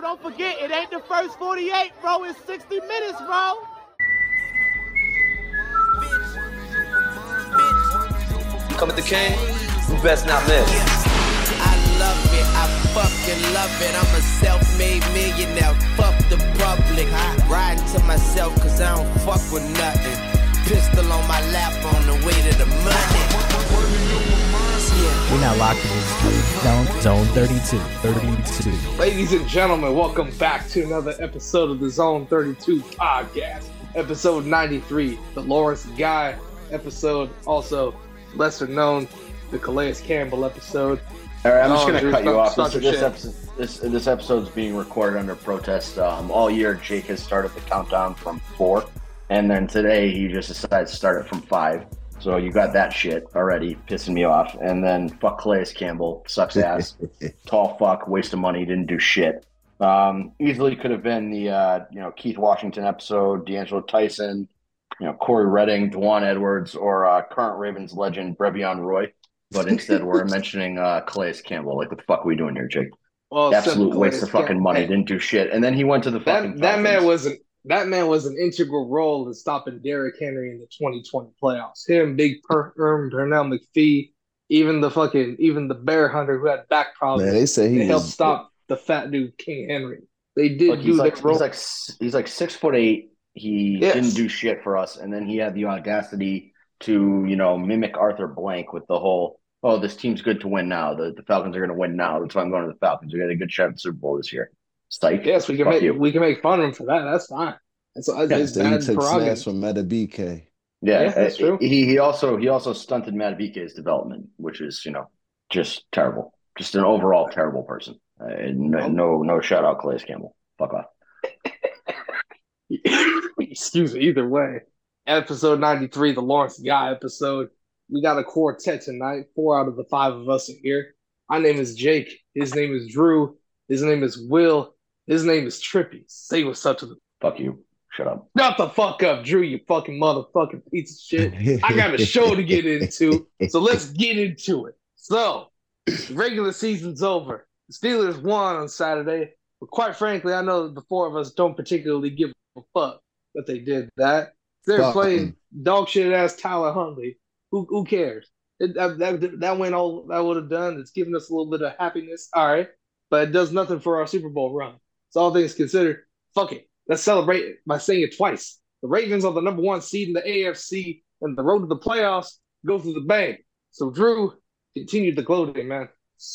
bro. Don't forget, it ain't the first 48, bro. It's 60 minutes, bro. Come at the king, you best not miss. I love it, I fucking love it. I'm a self-made millionaire. Fuck the public. Riding to myself cause I don't fuck with nothing. Pistol on my lap on the way to the money. We're now locked in zone, zone 32. 32. Ladies and gentlemen, welcome back to another episode of the Zone 32 podcast. Episode 93, the Lawrence Guy episode, also lesser known, the Calais Campbell episode. All right, I'm just going to cut you off. This, this, episode, this, this episode's being recorded under protest. Um, all year, Jake has started the countdown from four, and then today he just decided to start it from five. So you got that shit already pissing me off. And then fuck Calais Campbell, sucks ass, tall fuck, waste of money, didn't do shit. Um, easily could have been the uh, you know Keith Washington episode, DeAngelo Tyson, you know Cory Redding, Dwan Edwards, or uh, current Ravens legend Bravvion Roy. But instead, we're mentioning uh, Calais Campbell. Like, what the fuck are we doing here, Jake? Well, Absolute waste of fucking money. Hey, Didn't do shit. And then he went to the fucking. That, that man was an that man was an integral role in stopping Derrick Henry in the 2020 playoffs. Him, Big Per- um, Pernell McPhee, even the fucking even the Bear Hunter who had back problems. Man, they say he they helped stop the fat dude King Henry. They did Look, do he's their like role. he's like he's like six foot eight. He Yes. didn't do shit for us, and then he had the audacity to you know mimic Arthur Blank with the whole oh this team's good to win now. The the Falcons are going to win now. That's why I'm going to the Falcons. We got a good shot at the Super Bowl this year. Psych. yes, we can Fuck make you. we can make fun of him for that. That's fine. It's, it's Instead, he bad took prerogative. snaps from Madubuike. Yeah, Yeah, that's uh, true. He he also he also stunted Madubuike's development, which is you know just terrible. Just an overall terrible person. Uh, no, no no shout out Calais Campbell. Fuck off. Excuse me. Either way, episode 93, the Lawrence Guy episode. We got a quartet tonight. Four out of the five of us are here. My name is Jake. His name is Drew. His name is Will. His name is Trippy. Say what's up to the. Fuck you. Shut up. Shut the fuck up, Drew, you fucking motherfucking piece of shit. I got a show to get into, so let's get into it. So, regular season's over. The Steelers won on Saturday, but quite frankly, I know that the four of us don't particularly give a fuck that they did that. They're Fuck playing dog shit ass Tyler Huntley. Who who cares? It, that, that that went all that would have done. It's given us a little bit of happiness, all right, but it does nothing for our Super Bowl run. So all things considered, fuck it. Let's celebrate it by saying it twice. The Ravens are the number one seed in the AFC, and the road to the playoffs goes to the bank. So Drew, continue the gloating, man.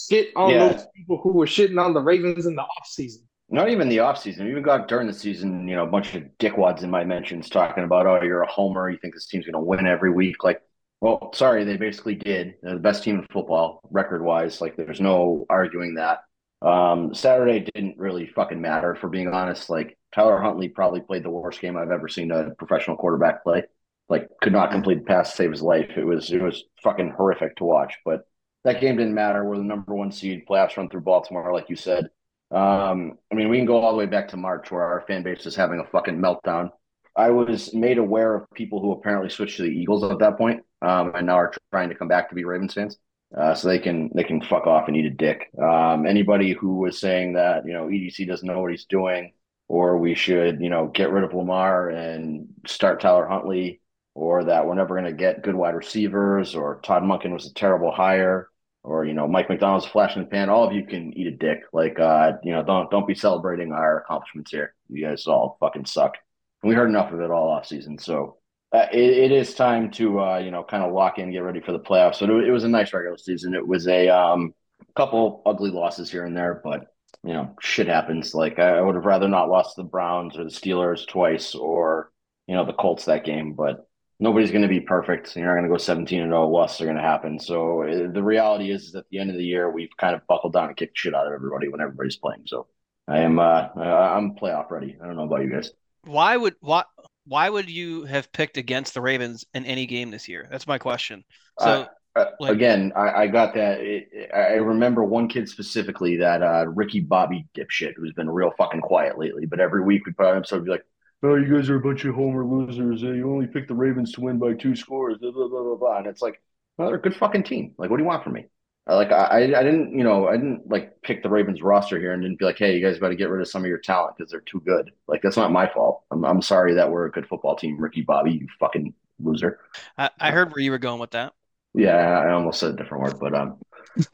Get on Yeah. those people who were shitting on the Ravens in the offseason. Not even the offseason. We even got during the season, you know, a bunch of dickwads in my mentions talking about, oh, you're a homer. You think this team's going to win every week. Like, well, sorry, they basically did. They're the best team in football, record wise. Like, there's no arguing that. Um, Saturday didn't really fucking matter, for being honest. Like, Tyler Huntley probably played the worst game I've ever seen a professional quarterback play. Like, could not complete a pass to save his life. It was it was fucking horrific to watch. But that game didn't matter. We're the number one seed. Playoffs run through Baltimore, like you said. Um, I mean, we can go all the way back to March where our fan base is having a fucking meltdown. I was made aware of people who apparently switched to the Eagles at that point, um, and now are trying to come back to be Ravens fans. Uh, so they can they can fuck off and eat a dick. Um, anybody who was saying that you know EDC doesn't know what he's doing, or we should you know get rid of Lamar and start Tyler Huntley, or that we're never going to get good wide receivers, or Todd Monken was a terrible hire, or you know Mike Macdonald's flash in the pan. All of you can eat a dick. Like uh, you know don't don't be celebrating our accomplishments here. You guys all fucking suck. And we heard enough of it all off season. So uh, it, it is time to uh, you know kind of lock in, get ready for the playoffs. So it, was a nice regular season. It was a um, couple ugly losses here and there, but you know shit happens. Like I, I would have rather not lost the Browns or the Steelers twice, or you know the Colts that game. But nobody's going to be perfect. You're not going to go 17 and 0. Losses are going to happen. So uh, the reality is, is at the end of the year, we've kind of buckled down and kicked shit out of everybody when everybody's playing. So I am uh, I'm playoff ready. I don't know about you guys. Why would why why would you have picked against the Ravens in any game this year? That's my question. So Uh, uh, like- again, I, I got that. It, I remember one kid specifically, that uh, Ricky Bobby dipshit, who's been real fucking quiet lately. But every week we'd put an episode, be like, "Oh, you guys are a bunch of homer losers. Uh, You only picked the Ravens to win by two scores." Blah blah blah blah blah. And it's like, well, they're a good fucking team. Like, what do you want from me? I like I I didn't you know I didn't like pick the Ravens roster here and didn't be like hey you guys got to get rid of some of your talent because they're too good. Like that's not my fault. I'm I'm sorry that we're a good football team, Ricky Bobby, you fucking loser. I, I heard where you were going with that. Yeah, I almost said a different word, but um,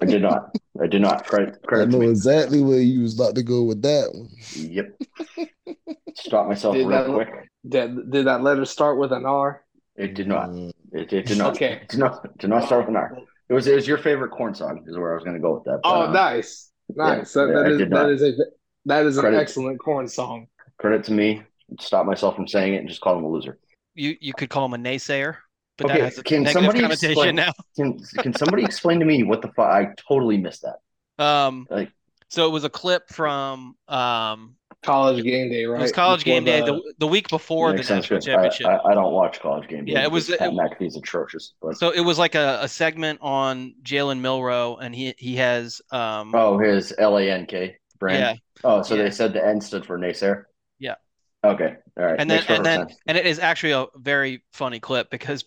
I did not. I did not. Credit I credit to know me. exactly where you was about to go with that one. Yep. Stop myself Did real that- quick. Did, did that letter start with an R? It did not. Mm, It, it did not. Okay. It did not. Did not start with an R. It was. It was your favorite Korn song. Is where I was going to go with that. but, Oh, um, nice, nice. yeah, that, that I is did that not. is a that is an Credit. excellent Korn song. Credit to me. Stop myself from saying it and just call him a loser. You you could call him a naysayer, but Okay, that has a can negative somebody connotation explain- now. Can Can somebody explain to me what the fuck? I totally missed that. Um, Like- so it was a clip from um, College game day, right? it was College Before Game Day the- the, the week before the Makes sense, national good. I, championship. I, I don't watch college game. Day. Yeah, it was- because Pat it- McAfee's atrocious. But So it was like a, a segment on Jalen Milroe, and he he has um oh, his L A N K brand. yeah, Oh, so Yeah. they said the N stood for naysayer. Yeah. Okay. All right. and then and then sense. and it is actually a very funny clip because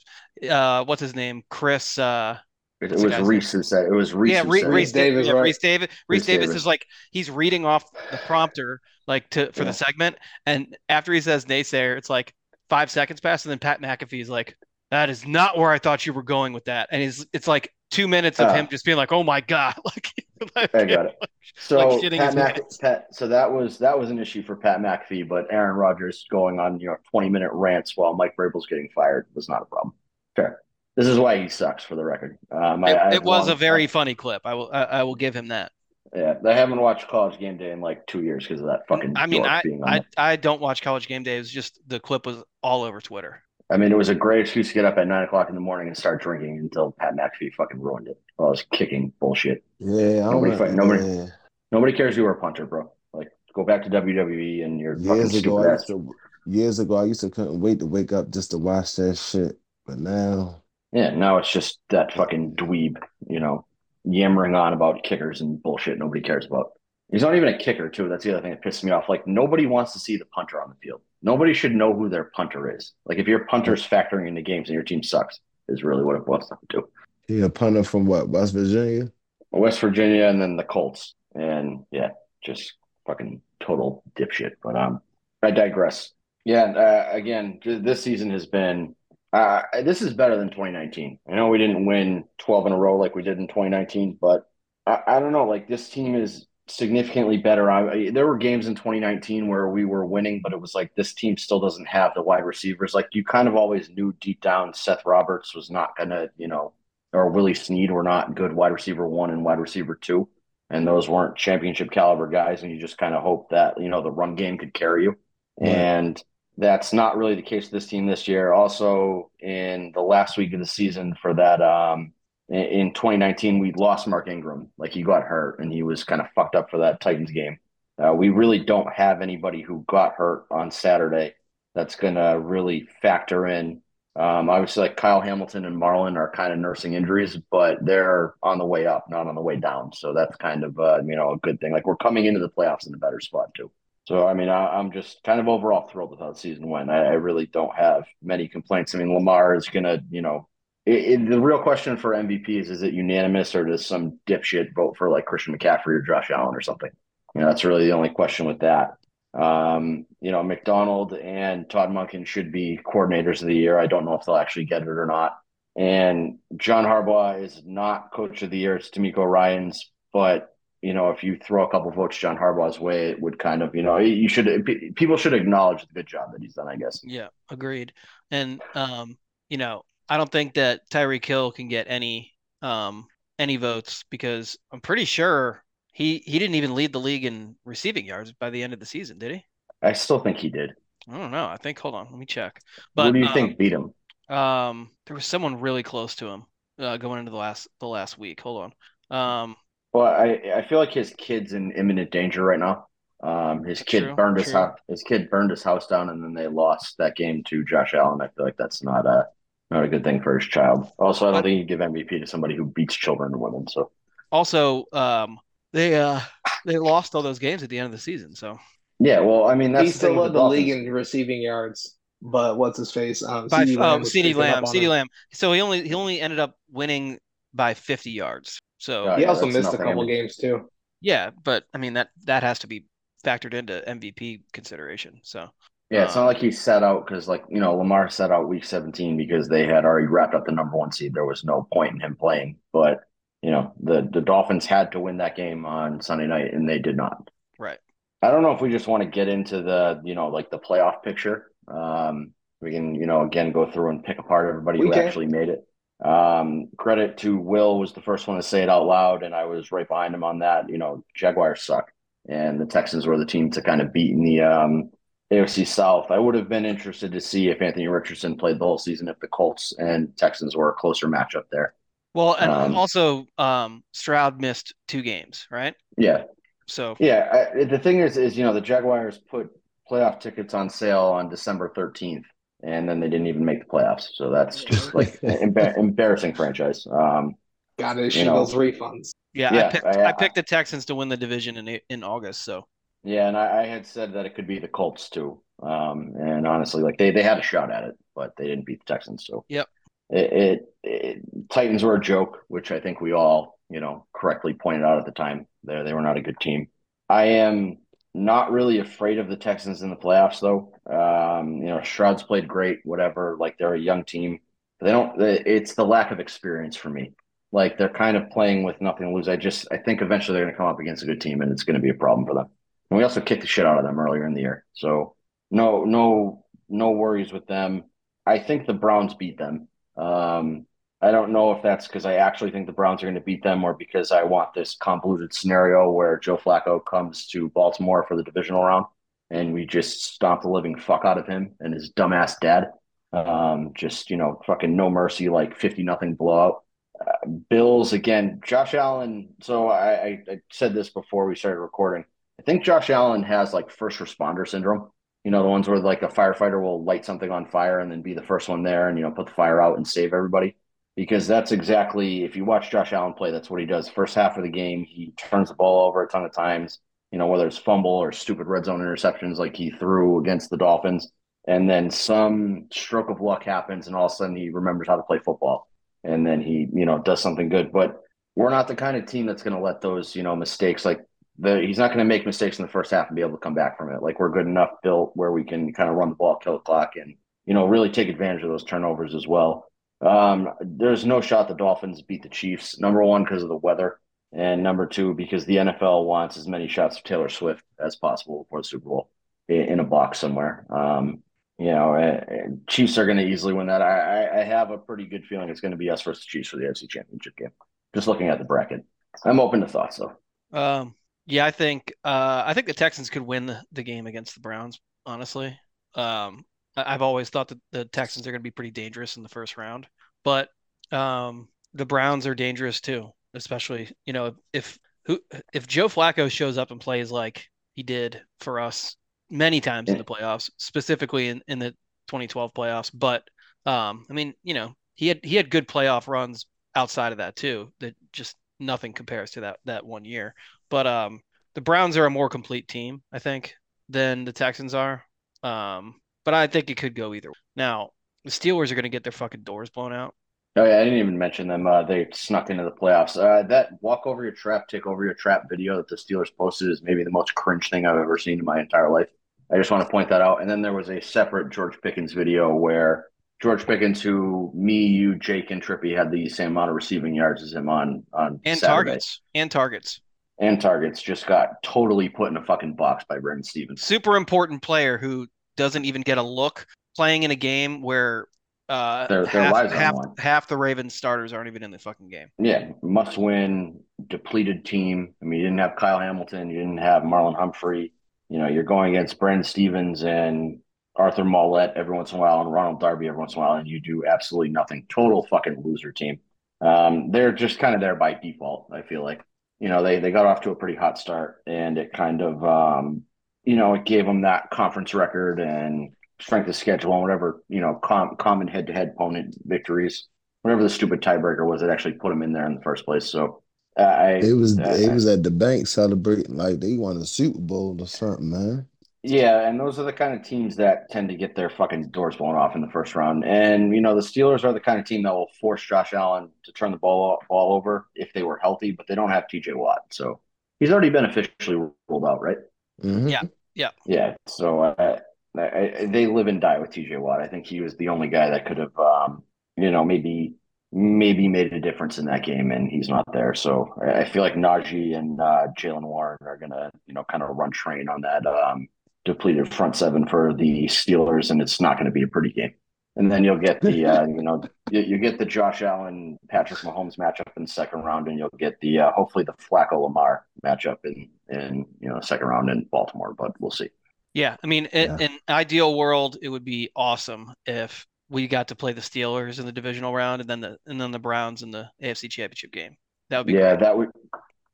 uh what's his name Chris uh It, it was guy's Rece who said it was Rece. yeah Rece. Rece Davis, Davis yeah, right? Rece Davis Rece Rece Davis Davis. is like he's reading off the prompter like to for Yeah. the segment and after he says naysayer it's like five seconds pass and then Pat McAfee's like that is not where I thought you were going with that and he's it's like two minutes of Oh. him just being like oh my god like, like I got it. So Like Pat, Mc. Pat, so that was that was an issue for Pat McAfee, but Aaron Rodgers going on you know twenty minute rants while Mike Vrabel's getting fired was not a problem. Fair. This is why he sucks, for the record. Um, I, it, I it was a very funny clip I will I, I will give him that yeah. I haven't watched College Game Day in like two years because of that fucking. I mean, I, being on I. I don't watch College Game Day. It was just the clip was all over Twitter. I mean, it was a great excuse to get up at nine o'clock in the morning and start drinking until Pat McAfee fucking ruined it. While I was kicking bullshit. Yeah, I Nobody fight- nobody- yeah. Nobody cares you were a punter, bro. Like, go back to WWE and your fucking Years ago, stupid I ass. used to years ago I used to couldn't wait to wake up just to watch that shit. But now, Yeah, now it's just that fucking dweeb, you know, yammering on about kickers and bullshit nobody cares about. He's not even a kicker, too. That's the other thing that pisses me off. Like, nobody wants to see the punter on the field. Nobody should know who their punter is. Like, if your punter's factoring into games and your team sucks, is really what it boils down to. he a punter from what West Virginia. West Virginia and then the Colts. And yeah, just fucking total dipshit. But um, I digress. Yeah, uh, again, this season has been uh, this is better than 2019. I know we didn't win 12 in a row like we did in 2019, but I, I don't know. Like this team is significantly better. I, there were games in 2019 where we were winning, but it was like this team still doesn't have the wide receivers. Like you kind of always knew deep down Seth Roberts was not gonna, you know, or Willie Snead were not good wide receiver one and wide receiver two. And those weren't championship caliber guys. And you just kind of hope that, you know, the run game could carry you. Right. And that's not really the case with this team this year. Also, in the last week of the season for that, um, in, in 2019, we lost Mark Ingram. Like he got hurt and he was kind of fucked up for that Titans game. Uh, we really don't have anybody who got hurt on Saturday that's going to really factor in. Um, obviously, like Kyle Hamilton and Marlon are kind of nursing injuries, but they're on the way up, not on the way down. So that's kind of uh, you know a good thing. Like we're coming into the playoffs in a better spot too. So I mean, I, I'm just kind of overall thrilled with how the season went. I, I really don't have many complaints. I mean, Lamar is gonna, you know, it, it, the real question for MVP is: is it unanimous or does some dipshit vote for like Christian McCaffrey or Josh Allen or something? You know, that's really the only question with that. Um, you know, Macdonald and Todd Monken should be coordinators of the year. I don't know if they'll actually get it or not. And John Harbaugh is not coach of the year. It's DeMeco Ryans, but you know, if you throw a couple votes John Harbaugh's way, it would kind of, you know, you should people should acknowledge the good job that he's done. I guess. Yeah, agreed. And um, you know, I don't think that Tyreek Hill can get any um any votes because I'm pretty sure he he didn't even lead the league in receiving yards by the end of the season, did he? I still think he did. I don't know. I think hold on, let me check. But Who do you um, think beat him? Um, there was someone really close to him uh, going into the last the last week. Hold on. Um, Well, I I feel like his kid's in imminent danger right now. Um, his kid True, burned his house. His kid burned his house down, and then they lost that game to Josh Allen. I feel like that's not a not a good thing for his child. Also, I don't But- think you give MVP to somebody who beats children and women. So also, um, they uh they lost all those games at the end of the season. So yeah, well, I mean that's he still thing led the the league in receiving yards, but what's his face? Um, by CeeDee oh, was CeeDee picking up Lamb, on CeeDee him. Lamb. So he only he only ended up winning by 50 yards. So Oh, He yeah, also missed a couple I games too. yeah, but I mean that that has to be factored into MVP consideration. So Yeah, it's Um, not like he set out because, like, you know, Lamar set out week 17 because they had already wrapped up the number one seed. There was no point in him playing. But, you know, the, the Dolphins had to win that game on Sunday night, and they did not. right. I don't know if we just want to get into the, you know, like the playoff picture. Um, we can, you know, again go through and pick apart everybody We who can. actually made it. Um, credit to Will was the first one to say it out loud, and I was right behind him on that. You know, Jaguars suck, and the Texans were the team to kind of beat in the um, AFC South. I would have been interested to see if Anthony Richardson played the whole season if the Colts and Texans were a closer matchup there. Well, and Um, also um Stroud missed two games, right? Yeah, So Yeah, I, the thing is, is you know the Jaguars put playoff tickets on sale on December thirteenth, and then they didn't even make the playoffs. So that's just like an emba- embarrassing franchise. Um, Got to issue You know. those refunds. yeah, Yeah, I picked I- I, picked the Texans to win the division in in August. So yeah, and I, I had said that it could be the Colts too. Um, and honestly, like they they had a shot at it, but they didn't beat the Texans. So Yep. it, it, it Titans were a joke, which I think we all you know correctly pointed out at the time. They they were not a good team. I am not really afraid of the Texans in the playoffs, though. Um, you know, Stroud's played great, whatever. Like they're a young team. They don't. It's the lack of experience for me. Like they're kind of playing with nothing to lose. I just I think eventually they're going to come up against a good team, and it's going to be a problem for them. And we also kicked the shit out of them earlier in the year, so no, no, no worries with them. I think the Browns beat them. Um, I don't know if that's because I actually think the Browns are going to beat them or because I want this convoluted scenario where Joe Flacco comes to Baltimore for the divisional round and we just stomp the living fuck out of him and his dumbass dad. Um, just, you know, fucking no mercy, like 50 nothing blowout. Uh, Bills again, Josh Allen. So I, I, I said this before we started recording. I think Josh Allen has like first responder syndrome. You know, the ones where like a firefighter will light something on fire and then be the first one there and, you know, put the fire out and save everybody because that's exactly if you watch Josh Allen play, that's what he does. First half of the game, he turns the ball over a ton of times. You know, whether it's fumble or stupid red zone interceptions like he threw against the Dolphins, and then some stroke of luck happens, and all of a sudden he remembers how to play football, and then he you know does something good. But we're not the kind of team that's going to let those you know mistakes like the he's not going to make mistakes in the first half and be able to come back from it. Like we're good enough built where we can kind of run the ball, kill the clock, and you know really take advantage of those turnovers as well. Um, there's no shot the Dolphins beat the Chiefs. Number one, because of the weather, and number two, because the NFL wants as many shots of Taylor Swift as possible for the Super Bowl in, a box somewhere. Um, you know, uh, Chiefs are going to easily win that. I, I, have a pretty good feeling it's going to be us versus Chiefs for the AFC Championship game. Just looking at the bracket, I'm open to thoughts though. um yeah, I think uh I think the Texans could win the, the game against the Browns, honestly. Um I've always thought that the Texans are going to be pretty dangerous in the first round, but um the Browns are dangerous too, especially, you know, if who if Joe Flacco shows up and plays like he did for us many times in the playoffs, specifically in, in the 2012 playoffs, but um I mean, you know, he had he had good playoff runs outside of that too. That just nothing compares to that that one year. But um the Browns are a more complete team, I think, than the Texans are. Um, but I think it could go either. way. Now, the Steelers are going to get their fucking doors blown out. Oh yeah, I didn't even mention them. Uh, they snuck into the playoffs. Uh, that walk over your trap, take over your trap video that the Steelers posted is maybe the most cringe thing I've ever seen in my entire life. I just want to point that out. And then there was a separate George Pickens video where George Pickens, who me, you, Jake, and Trippy had the same amount of receiving yards as him on on And Saturday. targets. And targets. and targets, just got totally put in a fucking box by Brandon Stephens. Super important player who doesn't even get a look playing in a game where uh Their- their half, lives half, half the Ravens starters aren't even in the fucking game. Yeah, must win, depleted team. I mean, you didn't have Kyle Hamilton, you didn't have Marlon Humphrey. You know, you're going against Brandon Stephens and Arthur Maulet every once in a while and Ronald Darby every once in a while, and you do absolutely nothing. Total fucking loser team. Um, they're just kind of there by default, I feel like. You know, they, they got off to a pretty hot start and it kind of, um, you know, it gave them that conference record and strength of schedule and whatever, you know, com- common head to head opponent victories whatever the stupid tiebreaker was that actually put them in there in the first place. So I It was I- it was at the bank celebrating like they won a Super Bowl or something, man. Yeah, and those are the kind of teams that tend to get their fucking doors blown off in the first round. And you know, the Steelers are the kind of team that will force Josh Allen to turn the ball ball over if they were healthy, but they don't have TJ Watt, so he's already been officially ruled out, right? Mhm. Yeah. Yeah. Yeah. So uh, I, I, they live and die with TJ Watt. I think he was the only guy that could have, um, you know, maybe maybe made a difference in that game, and he's not there. So I I feel like Najee and uh, Jaylen Warren are gonna, you know, kind of run train on that um, depleted front seven for the Steelers, and it's not going to be a pretty game. And then you'll get the, uh, you know, you, you get the Josh Allen Patrick Mahomes matchup in the second round, and you'll get the uh, hopefully the Flacco Lamar matchup in in you know second round in Baltimore, but we'll see. Yeah, I mean, in, Yeah. in ideal world, it would be awesome if we got to play the Steelers in the divisional round, and then the and then the Browns in the AFC Championship game. That would be yeah, great. that would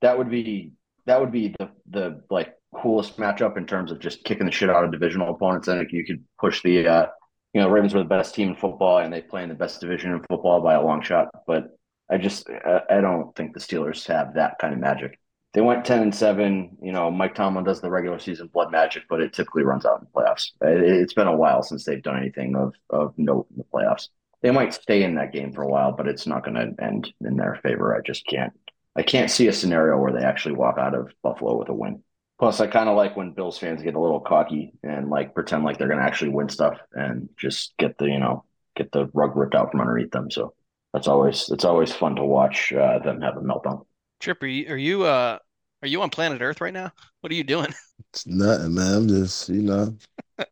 that would be that would be the the like coolest matchup in terms of just kicking the shit out of divisional opponents. And you could push the uh, you know Ravens were the best team in football, and they play in the best division in football by a long shot. But I just I, I don't think the Steelers have that kind of magic. They went ten and seven. You know, Mike Tomlin does the regular season blood magic, but it typically runs out in the playoffs. It, it's been a while since they've done anything of of note in the playoffs. They might stay in that game for a while, but it's not going to end in their favor. I just can't. I can't see a scenario where they actually walk out of Buffalo with a win. Plus, I kind of like when Bills fans get a little cocky and like pretend like they're going to actually win stuff and just get the you know get the rug ripped out from underneath them. So that's always it's always fun to watch uh, them have a meltdown. Trip, are you, are you uh are you on planet Earth right now? What are you doing? It's nothing, man. I'm just, you know,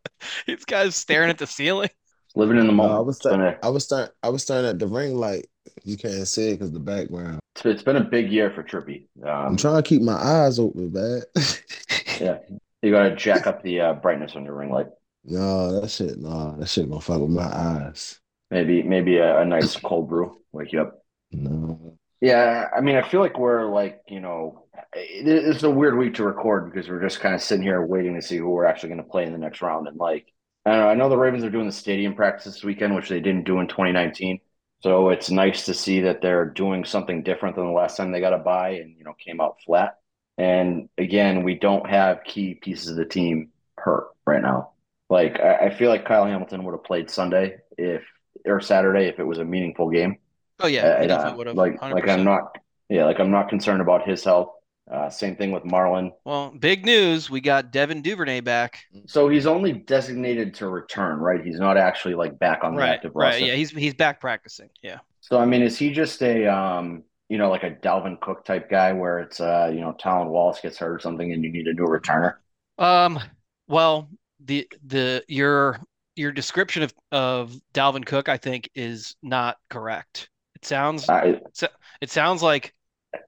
These guys staring at the ceiling. Living in the No, moment. I was It's been a, I was staring I was staring at the ring light. You can't see it because the background. it's- it's been a big year for Trippy. I'm Um, trying to keep my eyes open, man. yeah, you got to jack up the uh, brightness on your ring light. No, that shit, no, that shit gonna fuck with my eyes. Maybe maybe a, a nice cold brew wake you up. No. Yeah, I mean, I feel like we're like, you know, it's a weird week to record because we're just kind of sitting here waiting to see who we're actually going to play in the next round. And like, I know, I know the Ravens are doing the stadium practice this weekend, which they didn't do in 2019. So it's nice to see that they're doing something different than the last time they got a bye and, you know, came out flat. And again, we don't have key pieces of the team hurt right now. Like, I feel like Kyle Hamilton would have played Sunday if, or Saturday if it was a meaningful game. Oh yeah, I- definitely would have. like like I'm not yeah like I'm not concerned about his health. Uh, same thing with Marlon. Well, big news. We got Devin Duvernay back. So he's only designated to return, right? He's not actually like back on the Right, active right. roster. Yeah, he's he's back practicing. Yeah. So I mean, is he just a um you know like a Dalvin Cook type guy where it's uh you know Tylan Wallace gets hurt or something and you need to do a new returner? Um. Well, the the your your description of of Dalvin Cook, I think, is not correct. It sounds I, it sounds like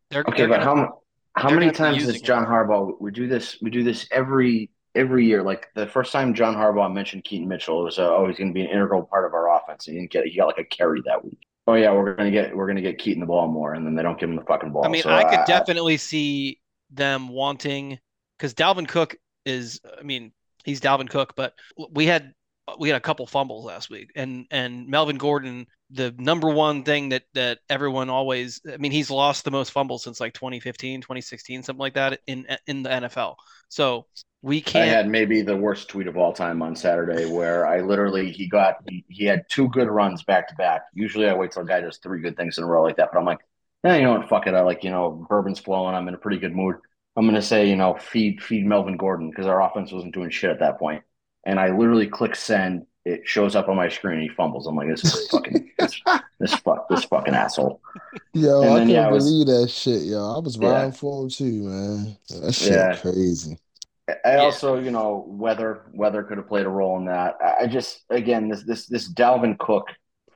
they're okay, they're but gonna, how how many times does John Harbaugh we do this we do this every every year? Like the first time John Harbaugh mentioned Keaton Mitchell, it was uh, oh he's going to be an integral part of our offense. And he didn't get he got like a carry that week. Oh yeah, we're gonna get we're gonna get Keaton the ball more, and then they don't give him the fucking ball. I mean, So I could definitely see them wanting because Dalvin Cook is. I mean, he's Dalvin Cook, but we had we had a couple fumbles last week, and and Melvin Gordon, the number one thing that that everyone always. I mean, he's lost the most fumbles since like 2015, 2016, something like that in in the NFL. So we can't. I had maybe the worst tweet of all time on Saturday where I literally he got he, he had two good runs back to back. Usually I wait till a guy does three good things in a row like that, but I'm like, yeah, you know what, fuck it. I like, you know, bourbon's flowing, I'm in a pretty good mood. I'm gonna say, you know, feed feed Melvin Gordon because our offense wasn't doing shit at that. And I literally click send, it shows up on my screen and he fumbles. I'm like, this is fucking this, this fuck this fucking asshole. Yo, And I then, can't yeah, it was- believe that shit, yo. I was Yeah. for him too, man. That shit Yeah. crazy. I also, you know, weather weather could have played a role in that. I I just again this this this Dalvin Cook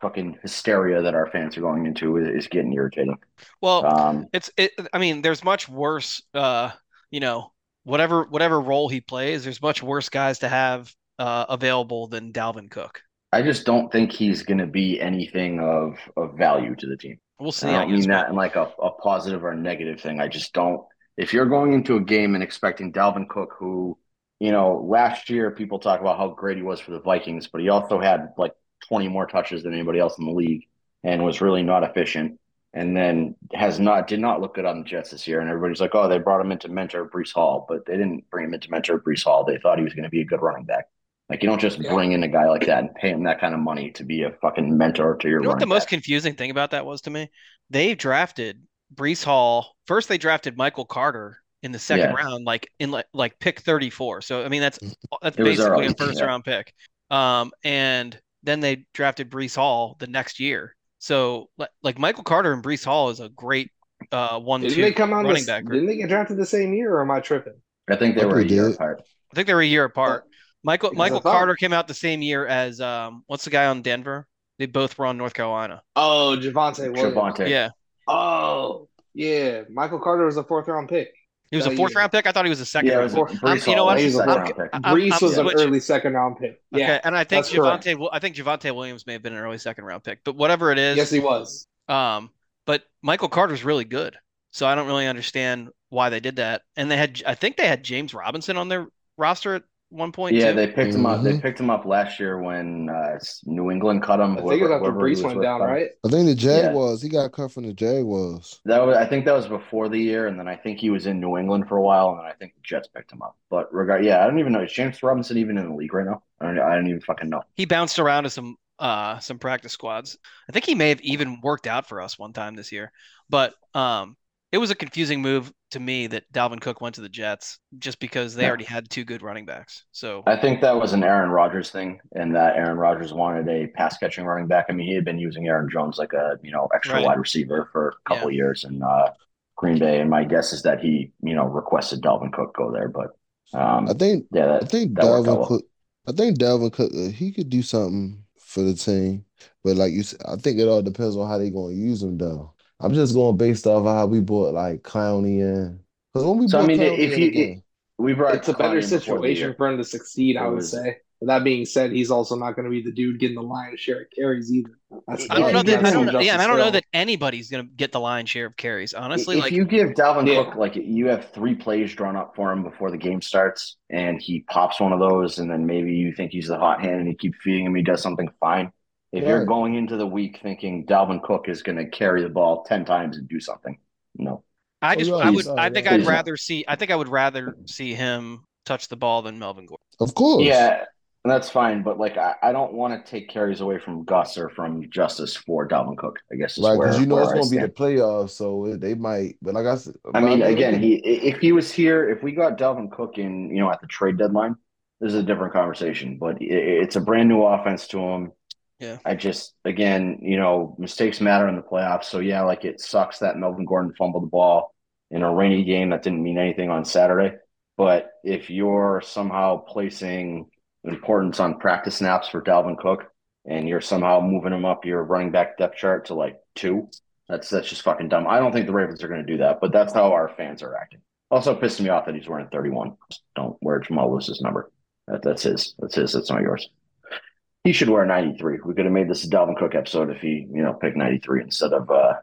fucking hysteria that our fans are going into is, is getting irritating. Well, Um, It's it. I mean, there's much worse. Uh, you know, whatever whatever role he plays, there's much worse guys to have uh, available than Dalvin Cook. I just don't think he's going to be anything of of value to the team. We'll see. I don't mean that in like a, a positive or a negative thing. I just don't. If you're going into a game and expecting Dalvin Cook, who, you know, last year people talk about how great he was for the Vikings, but he also had like 20 more touches than anybody else in the league and was really not efficient. and then has not did not look good on the Jets this year. And everybody's like, oh, they brought him in to mentor Breece Hall, but they didn't bring him in to mentor Breece Hall. They thought he was going to be a good running back. Like you don't just Yeah. bring in a guy like that and pay him that kind of money to be a fucking mentor to your You know what the running most confusing thing about that was to me? They drafted Breece Hall. First, they drafted Michael Carter in the second Yeah. round, like in like, like pick 34. So I mean, that's that's It basically a first yeah. round pick. Um, and then they drafted Breece Hall the next year. So li- like Michael Carter and Breece Hall is a great uh one Didn't two they come out? running This, back. group. didn't they get drafted the same year, or am I tripping? I think they I were a think year apart. I think they were a year apart. Michael Because Michael thought- Carter came out the same year as um what's the guy on Denver? They both were on North Carolina. Oh, Javonte Williams. Javonte. Yeah. Oh, yeah. Michael Carter was a fourth round pick. He was that a fourth year. round pick. I thought he was a second. Yeah, round. was pick. Breece Um, you know what? he was a I'm- round pick. I'm- Breece I'm was an early second round pick. Yeah. Okay, and I think that's correct. Javonte, I think Javonte Williams may have been an early second round pick, but whatever it is, Yes, he was. um, but Michael Carter's really good, so I don't really understand why they did that. And they had, I think they had James Robinson on their roster at one point. Yeah, too. they picked him up. They Mhm. picked him up last year when uh, New England cut him. I think it was whoever- after Breece was went down, him. right? I think the Yeah. Jaguars. He got cut from the Jaguars. That was, I think that was before the year, and then I think he was in New England for a while, and then I think the Jets picked him up. But regard, yeah, I don't even know is James Robinson even in the league right now? I don't, I don't even fucking know. he bounced around to some uh some practice squads. I think he may have even worked out for us one time this year, but um, it was a confusing move to me that Dalvin Cook went to the Jets just because they Yeah. already had two good running backs. So I think that was an Aaron Rodgers thing, and that Aaron Rodgers wanted a pass catching running back. I mean, he had been using Aaron Jones like a you know extra Right. wide receiver for a couple of years in uh, Green Bay, and my guess is that he you know requested Dalvin Cook go there, but um, I think. yeah, that, I think that worked out Dalvin well. Cook. I think Dalvin Cook. uh, He could do something for the team, but like you said, I think it all depends on how they're going to use him. Though I'm just going based off how we bought like Clowney in. Because when we So, I bought mean, Clowney if you- again, we brought It's a better in before the situation for him to succeed, I would say. But that being said, he's also not going to be the dude getting the lion's share of carries either. That's I don't know that. I don't. know- Yeah, I don't know that anybody's gonna get the lion's share of carries. Honestly, if like you give Dalvin Yeah. Cook like you have three plays drawn up for him before the game starts, and he pops one of those, and then maybe you think he's the hot hand, and you keep feeding him, he does something fine. If you're going into the week thinking Dalvin Cook is going to carry the ball ten times and do something, no. I Oh, just, yeah, I would, he's- I think yeah. I'd rather see, I think I would rather see him touch the ball than Melvin Gordon. of course, Yeah, that's fine, but like I, I don't want to take carries away from Gus or from Justice for Dalvin Cook. I guess is right. Because you know where it's going to be the stand. playoffs, so they might. But like I said, I mean, again, he if he was here, if we got Dalvin Cook in, you know, at the trade deadline, this is a different conversation. But it, it's a brand new offense to him. Yeah. I just, again, you know, mistakes matter in the playoffs. So yeah, like it sucks that Melvin Gordon fumbled the ball in a rainy game that didn't mean anything on Saturday. But if you're somehow placing importance on practice snaps for Dalvin Cook, and you're somehow moving him up your running back depth chart to like two, that's that's just fucking dumb. I don't think the Ravens are going to do that, but that's how our fans are acting. Also, pissing me off that he's wearing 31. Just don't wear Jamal Lewis's number. That, that's his. That's his. That's not yours. He should wear 93. We could have made this a Dalvin Cook episode if he, you know, picked 93 instead of, uh,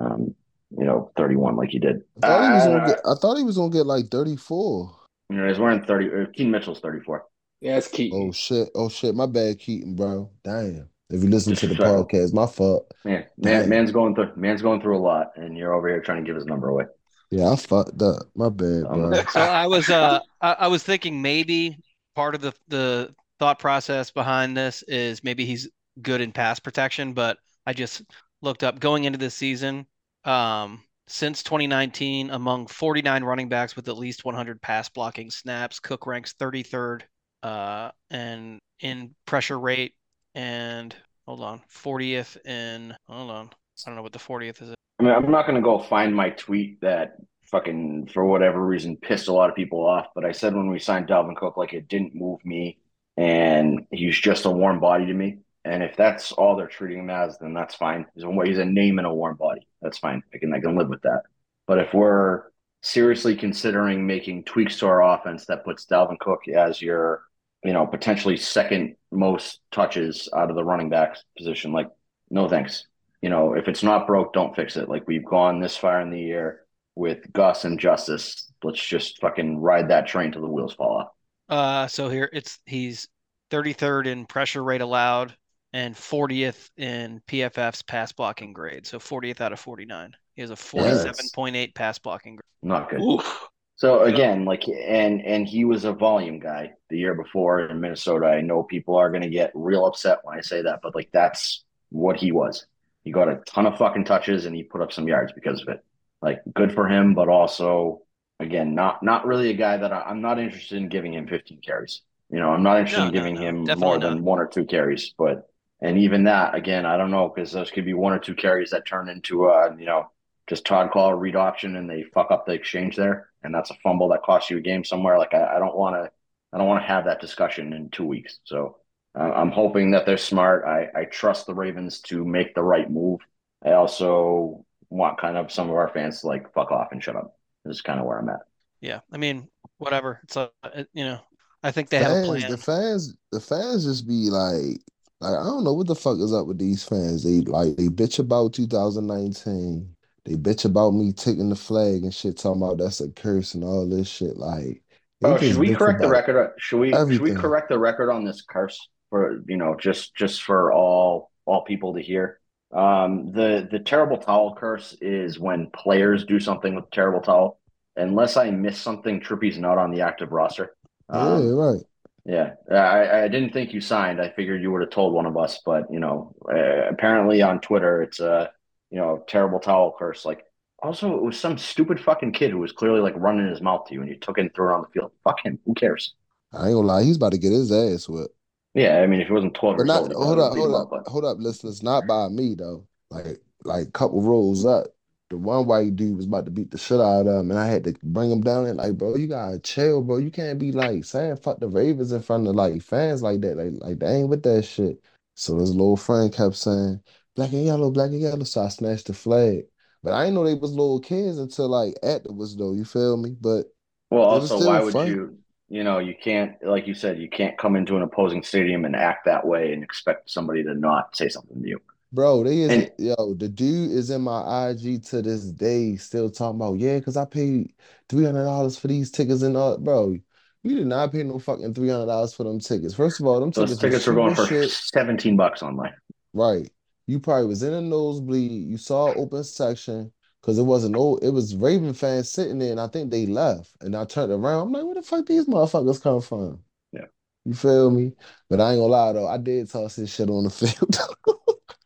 um, you know, 31 like he did. I thought he was Uh, gonna get. I thought he was gonna get like thirty four. you know, he's wearing 30. Uh, Keen Mitchell's 34. Yeah, it's Keaton. Oh shit! Oh shit! My bad, Keaton, bro. Damn. If you listen to the Disrespectful. podcast, my fault. Man, man, Damn. man's going through man's going through a lot, and you're over here trying to give his number away. Yeah, I fucked up. My bad, Um, bro. So I was, uh, I, I was thinking maybe part of the the thought process behind this is maybe he's good in pass protection, but I just looked up going into this season. Um, since 2019, among 49 running backs with at least 100 pass blocking snaps, Cook ranks 33rd, uh, and in pressure rate, and hold on, 40th in hold on, I don't know what the 40th is. I mean, I'm not going to go find my tweet that fucking, for whatever reason, pissed a lot of people off. But I said when we signed Dalvin Cook, like it didn't move me, and he's just a warm body to me. And if that's all they're treating him as, then that's fine. He's a, he's a name and a warm body. That's fine. I can I can live with that. But if we're seriously considering making tweaks to our offense that puts Dalvin Cook as your, you know, potentially second most touches out of the running back position, like no thanks you know, if it's not broke, don't fix it. Like we've gone this far in the year with Gus and Justice. Let's just fucking ride that train till the wheels fall off. Uh, so here it's he's 33rd in pressure rate allowed, and 40th in PFF's pass blocking grade. So 40th out of 49. He has a Yes. 47.8 pass blocking grade. Not good. Oof. So again, like, and and he was a volume guy the year before in Minnesota. I know people are going to get real upset when I say that, but like, that's what he was. He got a ton of fucking touches and he put up some yards because of it. Like, good for him, but also, again, not not really a guy that I, I'm not interested in giving him 15 carries. You know, I'm not interested No, in giving no, him more not. than one or two carries. But and even that, again, I don't know because those could be one or two carries that turn into, uh, you know, just Todd call read option and they fuck up the exchange there, and that's a fumble that costs you a game somewhere. Like I, I don't want to, I don't want to have that discussion in two weeks. So uh, I'm hoping that they're smart. I, I trust the Ravens to make the right move. I also want kind of some of our fans to like fuck off and shut up. This is kind of where I'm at. Yeah. I mean, whatever. It's a, it- you know, I think they have a fans, plan. the fans, the fans just be like, like I don't know what the fuck is up with these fans. They like they bitch about 2019. They bitch about me taking the flag and shit, talking about that's a curse and all this shit. Like, they Oh, should we correct the record? Should we should we correct the record on this curse for you know just just for all all people to hear? Um, the the terrible towel curse is when players do something with terrible towel. Unless I miss something, Trippy's not on the active roster. Yeah, Um, right. yeah, I, I didn't think you signed. I figured you would have told one of us, but you know, uh, apparently on Twitter, it's a you know terrible towel curse. Like, also, it was some stupid fucking kid who was clearly like running his mouth to you, and you took it and threw it on the field. Fuck him. Who cares? I ain't gonna lie, he's about to get his ass whipped. Yeah, I mean, if it wasn't twelve But not hold up, hold up, but hold up, listeners. Not by me though. Like like couple rows up, the one white dude was about to beat the shit out of him, and I had to bring him down and like, bro, you gotta chill, bro. You can't be like saying fuck the Ravens in front of like fans like that. Like like they ain't with that shit. So his little friend kept saying black and yellow, black and yellow. So I snatched the flag. But I didn't know they was little kids until like afterwards though. You feel me? But well, also, why would fun. you? You know, you can't, like you said, you can't come into an opposing stadium and act that way and expect somebody to not say something to you. Bro, they is And yo, the dude is in my IG to this day, still talking about, yeah, because I paid three hundred dollars for these tickets and all bro. You did not pay no fucking three hundred dollars for them tickets. First of all, them those tickets tickets were going for shit. seventeen bucks online. Right. You probably was in a nosebleed. You saw open section because it wasn't old. it was Raven fans sitting there, and I think they left. And I turned around. I'm like, where the fuck these motherfuckers come from? Yeah. You feel me? But I ain't gonna lie though, I did toss his shit on the field.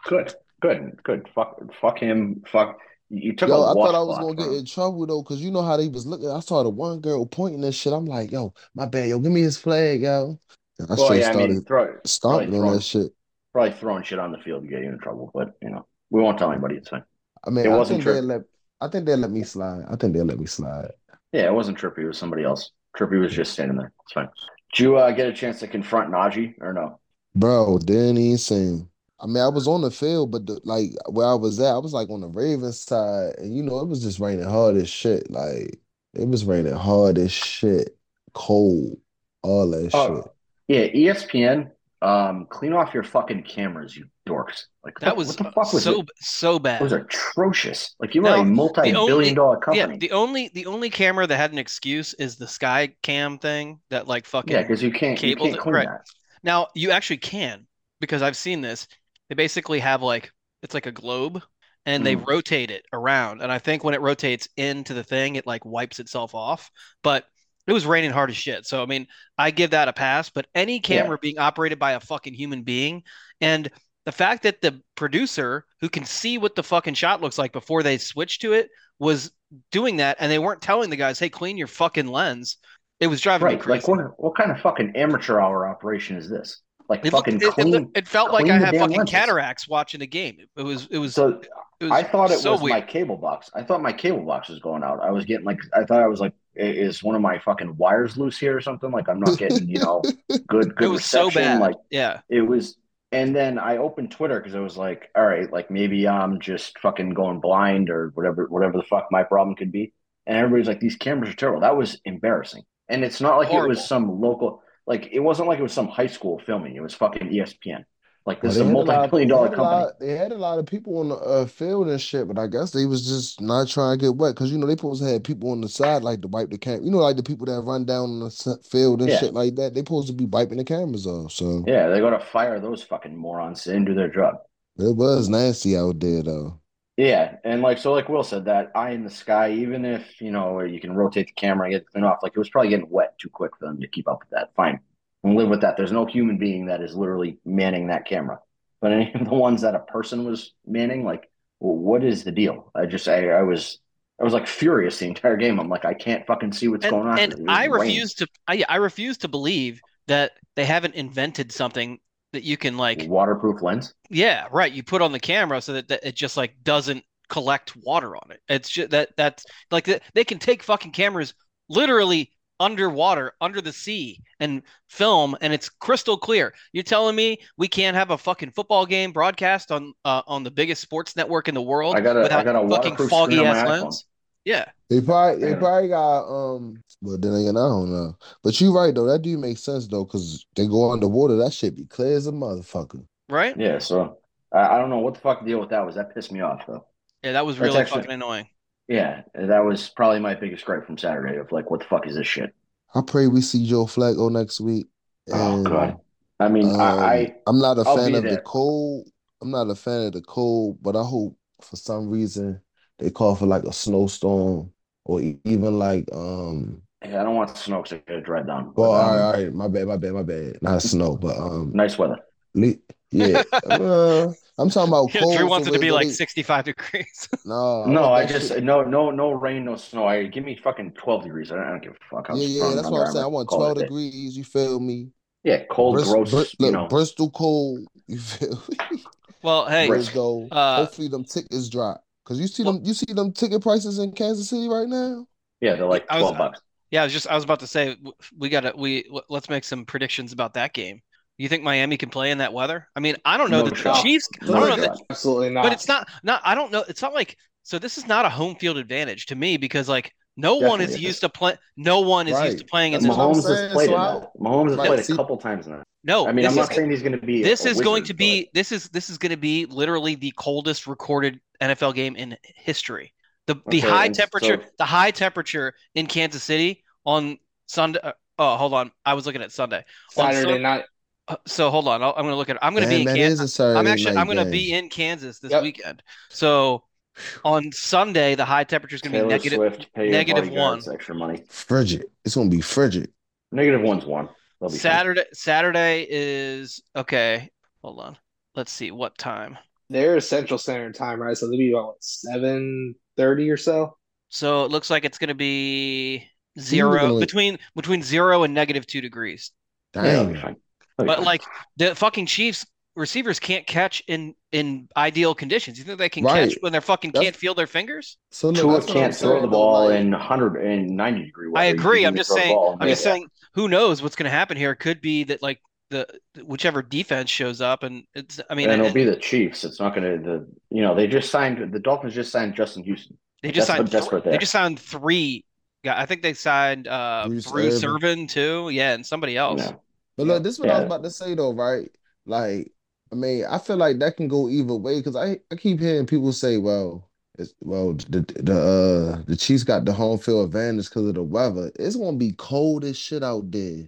Good, good, good. Fuck, fuck him. Fuck. You took Yo, a I thought I was gonna get in trouble though, because you know how they was looking. I saw the one girl pointing and shit. I'm like, yo, my bad, yo, give me his flag, yo. And I Well, straight yeah, I mean, started throw, stomping on throwing, that shit. probably throwing shit on the field to get you in trouble. But you know, we won't tell anybody. It's fine. I mean, It I wasn't think let I think they'll let me slide. I think they'll let me slide. Yeah, it wasn't Trippy. It was somebody else. Trippy was just standing there. It's fine. Did you uh, get a chance to confront Najee or no? Bro, didn't even sing. I mean, I was on the field, but the, like where I was at, I was like on the Ravens side, and you know, it was just raining hard as shit. Like it was raining hard as shit, cold, all that shit. Oh, yeah, ESPN. Um, clean off your fucking cameras, you dorks. Like That what, was what the fuck was so it? so It bad. was atrocious. Like you Now, were a multi-billion only dollar yeah, company. the only the only camera that had an excuse is the sky cam thing that like fucking Yeah, because you can't you can't it. clean Right. that. Now you actually can because I've seen this. They basically have like it's like a globe and they Mhm. rotate it around. And I think when it rotates into the thing, it like wipes itself off. But it was raining hard as shit. So I mean, I give that a pass. But any Yeah. camera being operated by a fucking human being and the fact that the producer who can see what the fucking shot looks like before they switch to it was doing that and they weren't telling the guys, hey, clean your fucking lens. It was driving me crazy. Like what what kind of fucking amateur hour operation is this? Like It looked, fucking it, it, clean looked- it felt like I had fucking lenses. cataracts watching a game. It was, it was, So it was I thought it so was my cable box. I thought my cable box was going out. I was getting like I thought I was like is one of my fucking wires loose here or something? Like I'm not getting, you know, good good It was so reception. bad. Like Yeah. it was and then I opened Twitter because I was like, all right, like maybe I'm just fucking going blind or whatever whatever the fuck my problem could be. And everybody's like, these cameras are terrible. That was embarrassing. And it's not like it was some local like it wasn't like it was some high school filming. It was fucking ESPN. Like Well, this is a they had a multi-billion dollar company. lot- They had a lot of people on the uh, field and shit, but I guess they was just not trying to get wet because you know they supposed to have people on the side like to wipe the cam. You know, like the people that run down the field and Yeah. shit like that. They supposed to be wiping the cameras off. So Yeah, they gotta fire those fucking morons and do their job. it was nasty out there though. Yeah, and like so, like Will said, that eye in the sky, even if you know where you can rotate the camera and get the thing off, like it was probably getting wet too quick for them to keep up with that. Fine, and live with that. There's no human being that is literally manning that camera, but any of the ones that a person was manning, like, well, what is the deal? I just, I, I was, I was like furious the entire game. I'm like, I can't fucking see what's and, going on. and I refuse to. I, I refuse to believe that they haven't invented something that you can like. waterproof lens. Yeah, right. You put on the camera so that, that it just like doesn't collect water on it. It's just that that's like they can take fucking cameras literally underwater, under the sea, and film, and it's crystal clear. You're telling me we can't have a fucking football game broadcast on uh, on the biggest sports network in the world I got a, I without got a fucking foggy screen on my ass lens? Yeah, They probably they probably got um But then again I don't know. But you're right though, that do make sense though, cause they go underwater, that shit be clear as a motherfucker. right. Yeah, so I, I don't know what the fuck the deal with that was. That pissed me off though. Yeah, that was really actually- fucking annoying. Yeah, that was probably my biggest gripe from Saturday of like, what the fuck is this shit? I pray we see Joe Flacco next week. Oh god. I mean, um, I, I I'm not a I'll fan of the cold. I'm not a fan of the cold, but I hope for some reason they call for like a snowstorm or even like um yeah, I don't want snow because I get dread down. well, But, um, all right, all right, my bad, my bad, my bad. Not snow, but um Nice weather. le- yeah. uh, I'm talking about cold. Drew wants so it to be like 65 degrees. No, no, want I just shit- no no no rain, no snow. I give me fucking twelve degrees. I don't, I don't give a fuck. I'll Yeah, yeah, that's what I'm saying. I want 12 degrees. You feel me? Yeah, cold, Brist- gross. Br- you look, know, Bristol cold. You feel me? well, hey, Brist- Bristol. uh, Hopefully them tickets drop. Cause you see Well- them, you see them ticket prices in Kansas City right now. yeah, they're like I was- twelve bucks. Yeah, I was just I was about to say we got to we let's make some predictions about that game. You think Miami can play in that weather? I mean, I don't know No that the shot. Chiefs. I don't know that, Absolutely not. but it's not not. I don't know. It's not like so. This is not a home field advantage to me because like no one is Definitely used to play. No one is used to playing in this. what I'm Mahomes has played so it I- Mahomes has played see- a couple times now. No, I mean, I'm is not saying he's going to be. this a is going to be this is this is going to be literally the coldest recorded NFL game in history. The the Okay, high temperature so- the high temperature in Kansas City on Sunday. uh, Oh, hold on. I was looking at Sunday. On Saturday Sun- night. Uh, So hold on. I'll, I'm going to look at. It. I'm going to Damn, be in Kansas. is a Saturday I'm actually. I'm going to game. be in Kansas this Yep. weekend. So on Sunday, the high temperature is going to be Taylor negative. Swift, pay your negative bodyguards one. extra money. Frigid. It's gonna be frigid. Negative one's one. They'll be fine. Saturday. Saturday is okay. Hold on. Let's see what time. They're Central Standard Time, right? So they'll be about seven thirty or so. So it looks like it's going to be gonna zero like- between between zero and negative two degrees. Yeah, they'll Damn. be fine. They'll be But like the fucking Chiefs receivers can't catch in in ideal conditions. You think they can Right. catch when they're fucking That's- can't feel their fingers? So look, Tua that's what I'm can't throw the ball in 100 and 90 degree weather. I agree. I'm just saying. I'm just saying. Who knows what's going to happen here? It could be that like the whichever defense shows up, and it's. I mean, and it'll and be the Chiefs. It's not going to the you know they just signed the Dolphins just signed Justin Houston. they just that's signed. what- that's they just signed three. I think they signed uh, Bruce Bruce, Irvin. Irvin too. Yeah, and somebody else. You know. But look, this is what I was about to say though, right? Like, I mean, I feel like that can go either way because I, I keep hearing people say, well, it's, well, the the uh the Chiefs got the home field advantage because of the weather. It's gonna be cold as shit out there.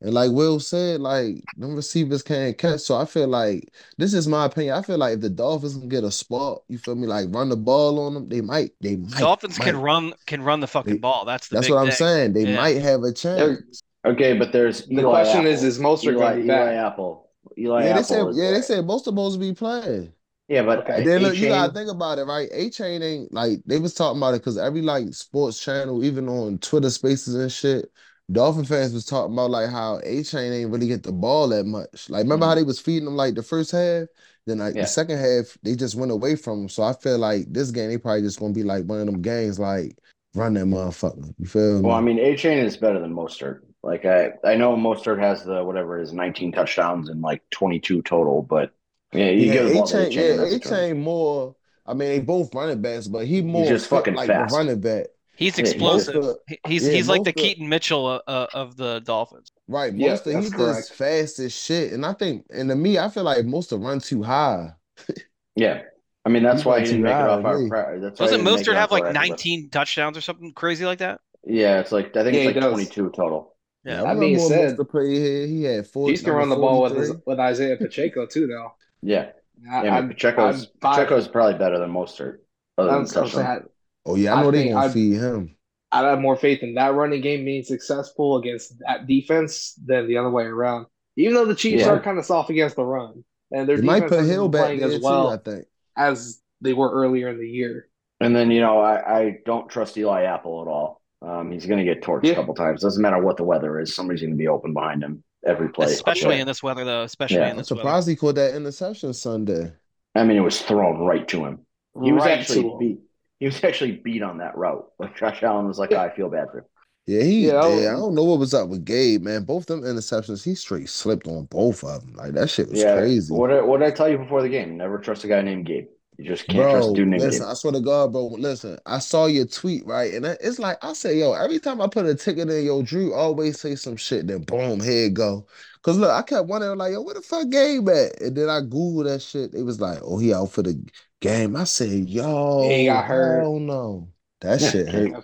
And like Will said, like them receivers can't catch. So I feel like this is my opinion. I feel like if the Dolphins can get a spot, you feel me, like run the ball on them, they might, they might. Dolphins can run can run the fucking They- ball. That's the That's big what I'm thing. saying. They Yeah. might have a chance. Okay, but there's The Eli question is, Apple. is Mostert Eli, going to be Eli? Apple. Eli Yeah, they Apple. said, is yeah, they said most of those be playing. Yeah, but Okay. Then look, you gotta think about it, right? Achane ain't like they was talking about it because every like sports channel, even on Twitter Spaces and shit, Dolphin fans was talking about like how Achane ain't really get the ball that much. Like, remember how mm-hmm. they was feeding them like the first half, then like Yeah. the second half they just went away from him. So I feel like this game they probably just gonna be like one of them games like run that motherfucker. You feel me? Well, I mean, Achane is better than Mostert. Like I, I know Mostert has the whatever it is, 19 touchdowns and like 22 total, but yeah, you yeah, give the A ball to Chain, Achane. yeah, that's A a turn. Chain more. I mean, they both running backs, but he more just fucking like fast. running back. He's explosive. of- He- he's yeah, he's like the Keaton Mitchell uh, uh, of the Dolphins. Right, Yeah, most of he's correct. just fast as shit, and I think, and to me, I feel like most of run too high. Yeah. I mean, that's He's why not he didn't too make it off to our. me. That's why Doesn't he didn't make it Mostert have like 19 touchdowns or something crazy like that? Yeah, it's like I think it's like does. 22 total. Yeah. I That being said, most play here, he had four. Chiefs can number run the ball with 43. with Isaiah Pacheco too, though. Yeah. I, Yeah, I'm- Pacheco's I'm Pacheco's probably better than Mostert. Other I'm than just gonna say touchdown. Oh yeah, I I know they think gonna I- feed him. I have more faith in that running game being successful against that defense than the other way around. Even though the Chiefs Yeah. are kind of soft against the run, and their They might defense put Hill been back playing there as too. well I think. as they were earlier in the year. And then you know I, I don't trust Eli Apple at all. Um, he's going to get torched Yeah. a couple times. Doesn't matter what the weather is. Somebody's going to be open behind him every play. Especially Yeah. in this weather, though. Especially Yeah. in I'm this weather. surprised he caught that interception Sunday. I mean, it was thrown right to him. He was Right actually beat. He was actually beat on that route. Like Josh Allen was like, Yeah. I feel bad for him. Yeah, he. Yeah, Yeah, I- I don't know what was up with Gabe, man. Both of them interceptions, he straight slipped on both of them. Like that shit was yeah. crazy. What did, what did I tell you before the game? Never trust a guy named Gabe. You just can't Bro, trust a dude named listen, Gabe. I swear to God, bro. Listen, I saw your tweet, right? And it's like I say, yo, every time I put a ticket in, yo, Drew always say some shit, then boom, here it go. Cause look, I kept wondering, like, yo, where the fuck game at? And then I Googled that shit. It was like, oh, he out for the game. I said, yo, He got hurt. hell no. That Yeah, shit hurt.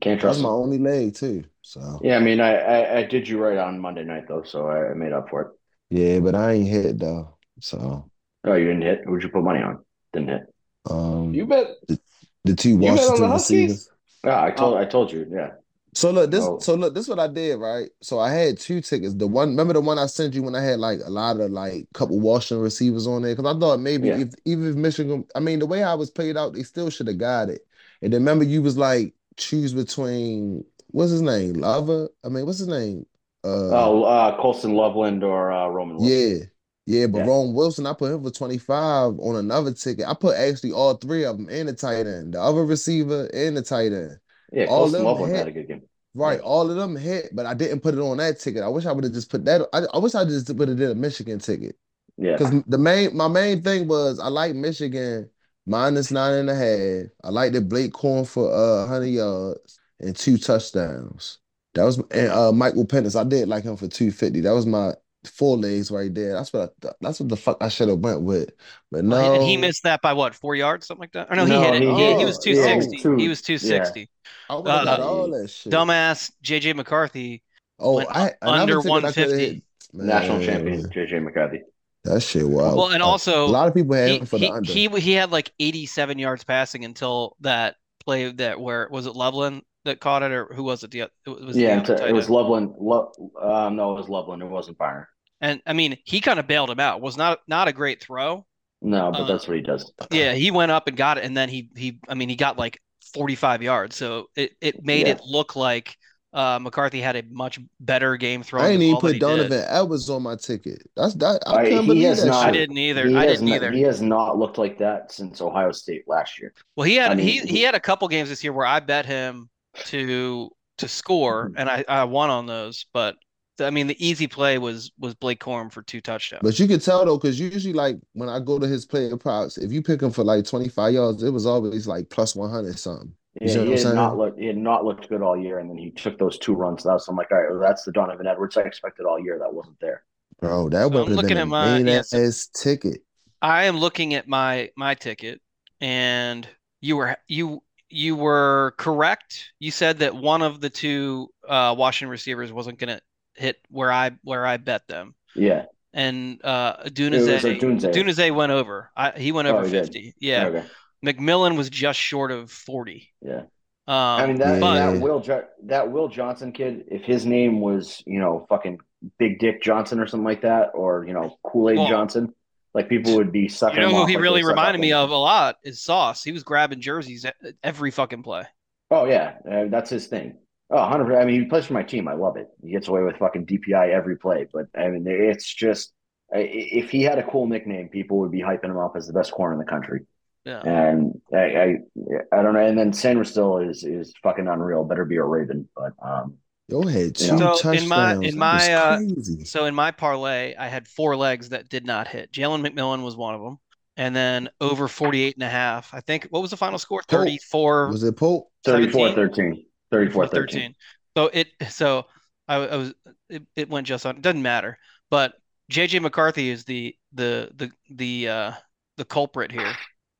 Can't That's trust my him. only leg too. So Yeah, I mean, I, I, I did you right on Monday night though, so I made up for it. yeah, but I ain't hit though. So Oh, you didn't hit? Who'd you put money on? Didn't um You bet. the two bet the Washington receivers. Yeah, I told Oh. I told you. Yeah. So look, this Oh. so look, this what I did, right? So I had two tickets. The one, remember the one I sent you when I had like a lot of like couple Washington receivers on there? Because I thought maybe Yeah. if even if Michigan, I mean the way I was played out, they still should have got it. And then remember you was like choose between what's his name, Lava? I mean, what's his name? Uh, Oh, uh, Colston Loveland or uh, Roman Wilson. yeah. Yeah, but Yeah. Ron Wilson, I put him for 25 on another ticket. I put actually all three of them in the tight end, the other receiver and the tight end. Yeah, All Colston them hit. had a good game. Right, all of them hit, but I didn't put it on that ticket. I wish I would have just put that. I, I wish I just put it in a Michigan ticket Yeah. because the main my main thing was I like Michigan minus nine and a half. I like the Blake Corum for uh hundred yards and two touchdowns. That was and uh Michael Penix. I did like him for two fifty. That was my four legs right there. That's what I, that's what the fuck I should have went with. But no, And he missed that by what, four yards, something like that? Or no, No, he hit it. he He, he was 260. two- he was 260. I would got uh, all that shit. Dumbass JJ McCarthy. Oh, I another under ticket I coulda 150. National champion JJ McCarthy. That shit wild. Well, and Uh, also a lot of people had he, him for he, the under. he he had like 87 yards passing until that play that where was it Loveland that caught it or who was it? The it was Yeah, other it, it was end. Loveland. Lo, um, no, it was Loveland. It wasn't Byron. And I mean he kind of bailed him out. Was not not a great throw. No, but Uh, that's what he does. Yeah, he went up and got it, and then he he I mean he got like 45 yards, so it it made Yeah. it look like uh, McCarthy had a much better game throwing. I didn't even put Donovan did. Edwards on my ticket. That's that. I Uh, can't he believe has that not- I didn't either. I didn't not- either. He has not looked like that since Ohio State last year. Well, he had I mean, he he had a couple games this year where I bet him to to score, Mm-hmm. and I I won on those. But I mean, the easy play was was Blake Corum for two touchdowns. But you can tell though, because usually like when I go to his player props, if you pick him for like 25 yards, it was always like plus 100 something. You Yeah, see what he had not looked. He had not looked good all year, and then he took those two runs. That was, I'm like, all right, well, that's the Donovan Edwards I expected all year. That wasn't there. Bro, that I'm would have looking been at my- main yes. ass ticket. I am looking at my my ticket, and you were you you were correct. You said that one of the two uh, Washington receivers wasn't going to hit where I where I bet them, Yeah. and uh, Dunazay. Dunazay went over. I, he went Oh, over he did. 50. Yeah, Okay. McMillan was just short of 40. Yeah. Um, I mean that but that Will that Will Johnson kid. If his name was you know fucking Big Dick Johnson or something like that, or you know Kool Aid Well, Johnson, like people would be sucking. you know who he like really reminded me of a lot is Sauce. He was grabbing jerseys every fucking play. Oh yeah, uh, that's his thing. Oh, 100 I mean, he plays for my team. I love it. He gets away with fucking DPI every play. But I mean, it's just if he had a cool nickname, people would be hyping him up as the best corner in the country. Yeah. And I, I, I don't know. And then Sainristil is is fucking unreal. Better be a Raven. But um, Yo had two So, touchdowns. in my- in my, uh. So in my parlay, I had four legs that did not hit. Jalen McMillan was one of them. and then over 48 and a half. I think what was the final score? 34 Was it Pope? 34 17? 13. 34 13. 13. So it so I, I was it, it went just on. It doesn't matter. But JJ McCarthy is the the the the uh the culprit here.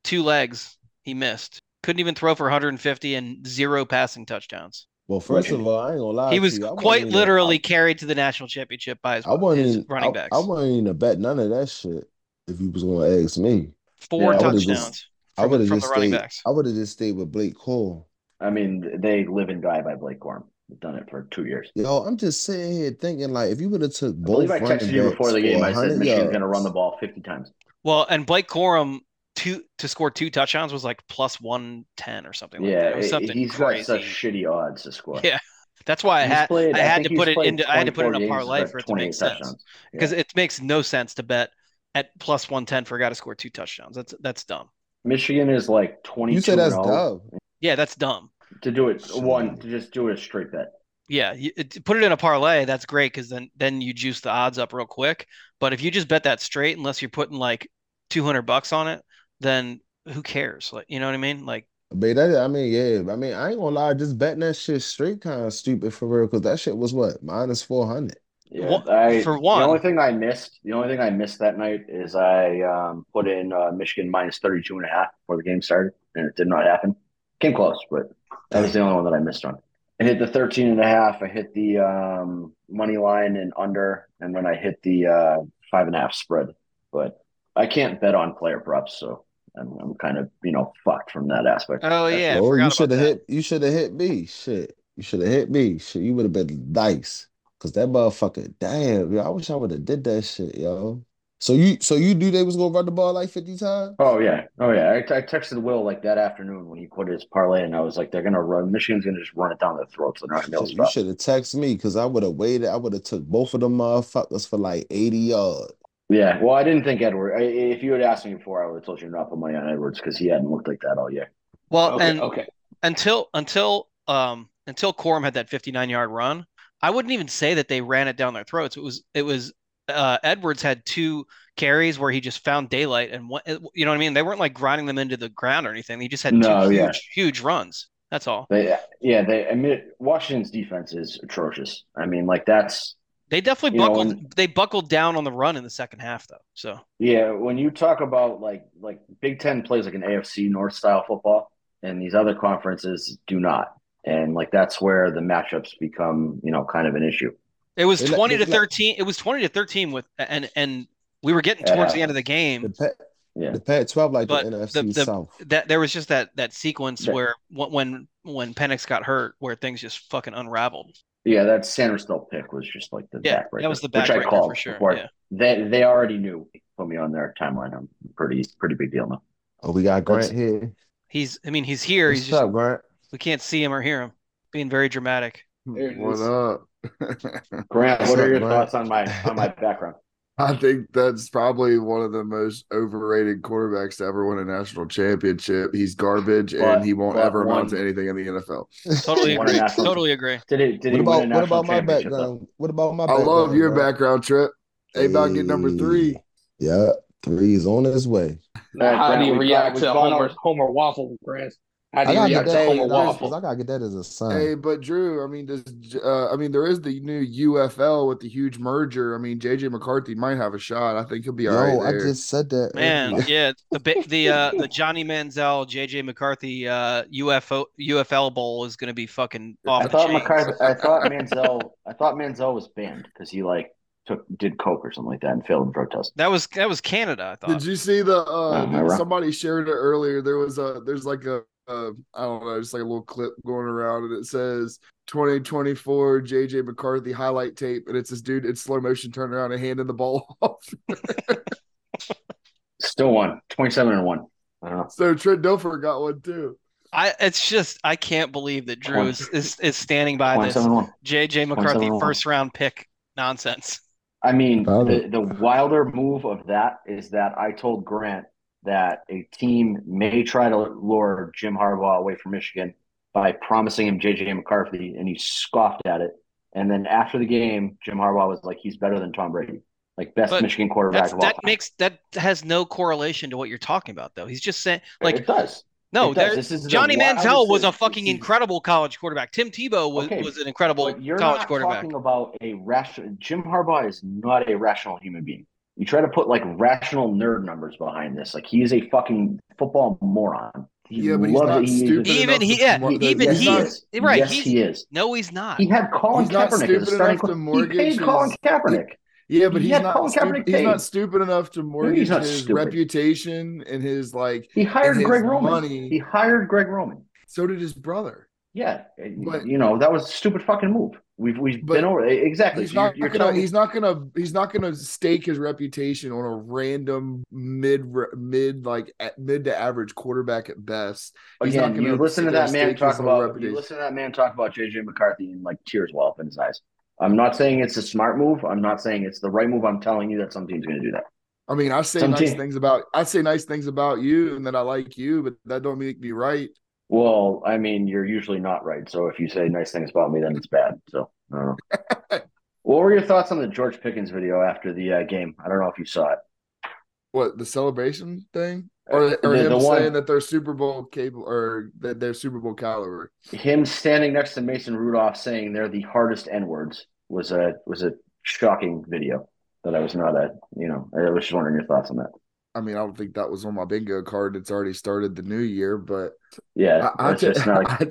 Two legs he missed. Couldn't even throw for 150 and zero passing touchdowns. Well, first of all, I ain't gonna lie. He to was you. I quite even- literally carried to the national championship by his, I wasn't his even, running I, backs. I wasn't even to bet none of that shit. If you was gonna ask me, Four Yeah, I would've just- touchdowns I from, would have from just the running stayed. backs. I would have just stayed with Blake Cole. I mean, they live and die by Blake Corum. They've done it for two years. Yo, I'm just sitting here thinking like, if you would have took I both I running texted you before the game. I said Michigan's going to run the ball 50 times. Well, and Blake Corum two to score two touchdowns was like plus 110 or something like that. Yeah, It was something he's crazy. got such shitty odds to score. Yeah. That's why I had played- I had think to put it played into I had to put it in 24 a games, parlay he's for got it to make 28 sense. touchdowns. Yeah. Because it makes no sense to bet at plus 110 for a guy to score two touchdowns. That's that's dumb. Michigan is like 22 You said that's oh. dumb. Yeah, that's dumb. to do it Shit. one to just do it a straight bet. Yeah, you, it, put it in a parlay. That's great because then then you juice the odds up real quick. But if you just bet that straight, unless you're putting like 200 bucks on it, then who cares? Like, you know what I mean? Like, But that, I mean, yeah. I mean, I ain't gonna lie. Just betting that shit straight kind of stupid for real. Cause that shit was what minus four hundred. Yeah, One- I, for one. the only thing I missed, the only thing I missed that night is I um, put in uh, Michigan minus 32 and a half before the game started, and it did not happen. Came close, but that was the only one that I missed on. I hit the 13 and a half. I hit the um, money line and under, and then I hit the uh, five and a half spread. But I can't bet on player props, so I'm, I'm kind of you know fucked from that aspect. oh yeah, I oh, you should have hit. You should have hit me. Shit, you should have hit me. Shit, you would have been dice. Cause that motherfucker, damn, yo, I wish I would have did that shit, yo. So you, so you knew they was gonna run the ball like fifty times? Oh yeah, oh yeah. I, I texted Will like that afternoon when he put his parlay, and I was like, they're gonna run. Michigan's gonna just run it down their throats. They're not gonna be able to Shit, you should have texted me because I would have waited. I would have took both of them motherfuckers for like eighty yards. Yeah, well, I didn't think Edward. I, if you had asked me before, I would have told you not to put money on Edwards because he hadn't looked like that all year. Well, Okay, and okay. until until um until Corum had that 59 yard run, I wouldn't even say that they ran it down their throats. It was it was uh, Edwards had two carries where he just found daylight and what you know what I mean. They weren't like grinding them into the ground or anything. He just had No, two yeah. huge huge runs. That's all. They, yeah, they. I mean, Washington's defense is atrocious. I mean, like that's They definitely You know, buckled. when- they buckled down on the run in the second half though. So yeah. When you talk about like like Big Ten plays like an AFC North style football, and these other conferences do not, and like that's where the matchups become you know kind of an issue. It was They let- 20 they to let- 13. It was 20 to 13 with and and we were getting Yeah. towards the end of the game. The game. Yeah, the Pac twelve like But the the- NFC the- South. that there was just that that sequence Yeah. where when when Penix got hurt, where things just fucking unraveled. yeah. That Sainristil pick was just like the Yeah, backbreaker, that was the which I called for sure. before. Yeah. They they already knew. Put me on their timeline. I'm pretty pretty big deal now. Oh, we got Grant That's- here. He's I mean he's here. What's he's just Grant? we can't see him or hear him. Being very dramatic. Hmm. There it What is. up? Grant, what are your Grant? thoughts on my on my background? I think that's probably one of the most overrated quarterbacks to ever win a national championship. He's garbage But- and he won't but ever amount to anything in the NFL. Totally agree. national- Totally agree. Did he did What he about win a what about my championship? though? background? What about my I love your bro? background, Trip. Hey, about getting number three. Hey. Yeah, three's on his way. Now, All right, how Grant, do you react to Homer over- Homer Waffle, Grant? How do I you gotta get react to that Homer as- Waffle? I gotta get that as a son. Hey, but Drew, I mean, does uh, I mean there is the new UFL with the huge merger. I mean, JJ McCarthy might have a shot. I think he'll be all Yo, right I just said that. Man, earlier. yeah, the the uh the Johnny Manziel, JJ McCarthy uh UFO UFL bowl is gonna be fucking off I the thought chain. McCarthy, I thought Manziel, I thought Manziel was banned because he like took did coke or something like that and failed in drug test. That was that was Canada, I thought. Did you see the? Uh, Uh, somebody shared it earlier. There was a. There's like a. Uh, I don't know, just like a little clip going around, and it says 2024 JJ McCarthy highlight tape, and it's this dude in slow motion turning around and handing the ball off. Still won, twenty seven and one. I don't know. so Trent Dilfer got one too. I it's just I can't believe that Drew is is, is standing by this seven and one. JJ McCarthy first round pick nonsense. I mean, the, the wilder move of that is that I told Grant that a team may try to lure Jim Harbaugh away from Michigan by promising him JJ McCarthy, and he scoffed at it. And then after the game, Jim Harbaugh was like, "He's better than Tom Brady." like best But Michigan quarterback of all that time. makes that has no correlation to what you're talking about, though. He's just saying, like, it does. no, it does. This is Johnny Manziel was a fucking incredible college quarterback. Tim Tebow was, Okay, was an incredible you're college not quarterback. talking about a rational. Jim Harbaugh is not a rational human being. You try to put like rational nerd numbers behind this. Like he is a fucking football moron. He Yeah, but he's not. He- stupid Even he- yeah, mor- even yes, he's he not- is. Right, Yes, he is. No, he's not. He had Colin He's not Kaepernick as stupid a enough to qu- He mortgage paid Colin his- Kaepernick. Yeah, but He he's not Colin stupid. Kaepernick He's not stupid enough to mortgage his stupid. reputation and his like. He hired Greg Roman. money. He hired Greg Roman. So did his brother. Yeah, But- you know that was a stupid fucking move. We've we've But been over exactly. He's So you're, not you're gonna. telling me He's not gonna. He's not gonna stake his reputation on a random mid mid like at- mid to average quarterback at best. He's not Again, gonna you listen to that man talk about you listen to that man talk about JJ McCarthy and like tears well up in his eyes. I'm not saying it's a smart move. I'm not saying it's the right move. I'm telling you that some team's going to do that. I mean, I say Some nice team- things about. I say nice things about you, and that I like you, but that don't make me right. Well, I mean, you're usually not right. So if you say nice things about me, then it's bad. So I what were your thoughts on the George Pickens video after the uh, game? I don't know if you saw it. What the celebration thing, or, or Uh, The- him the one- saying that they're Super Bowl capable, or that they're Super Bowl caliber. Him standing next to Mason Rudolph saying they're the hardest N words was a was a shocking video that I was not a you know I was just wondering your thoughts on that. I mean, I don't think that was on my bingo card. It's already started the new year, but Yeah, I, I just not. I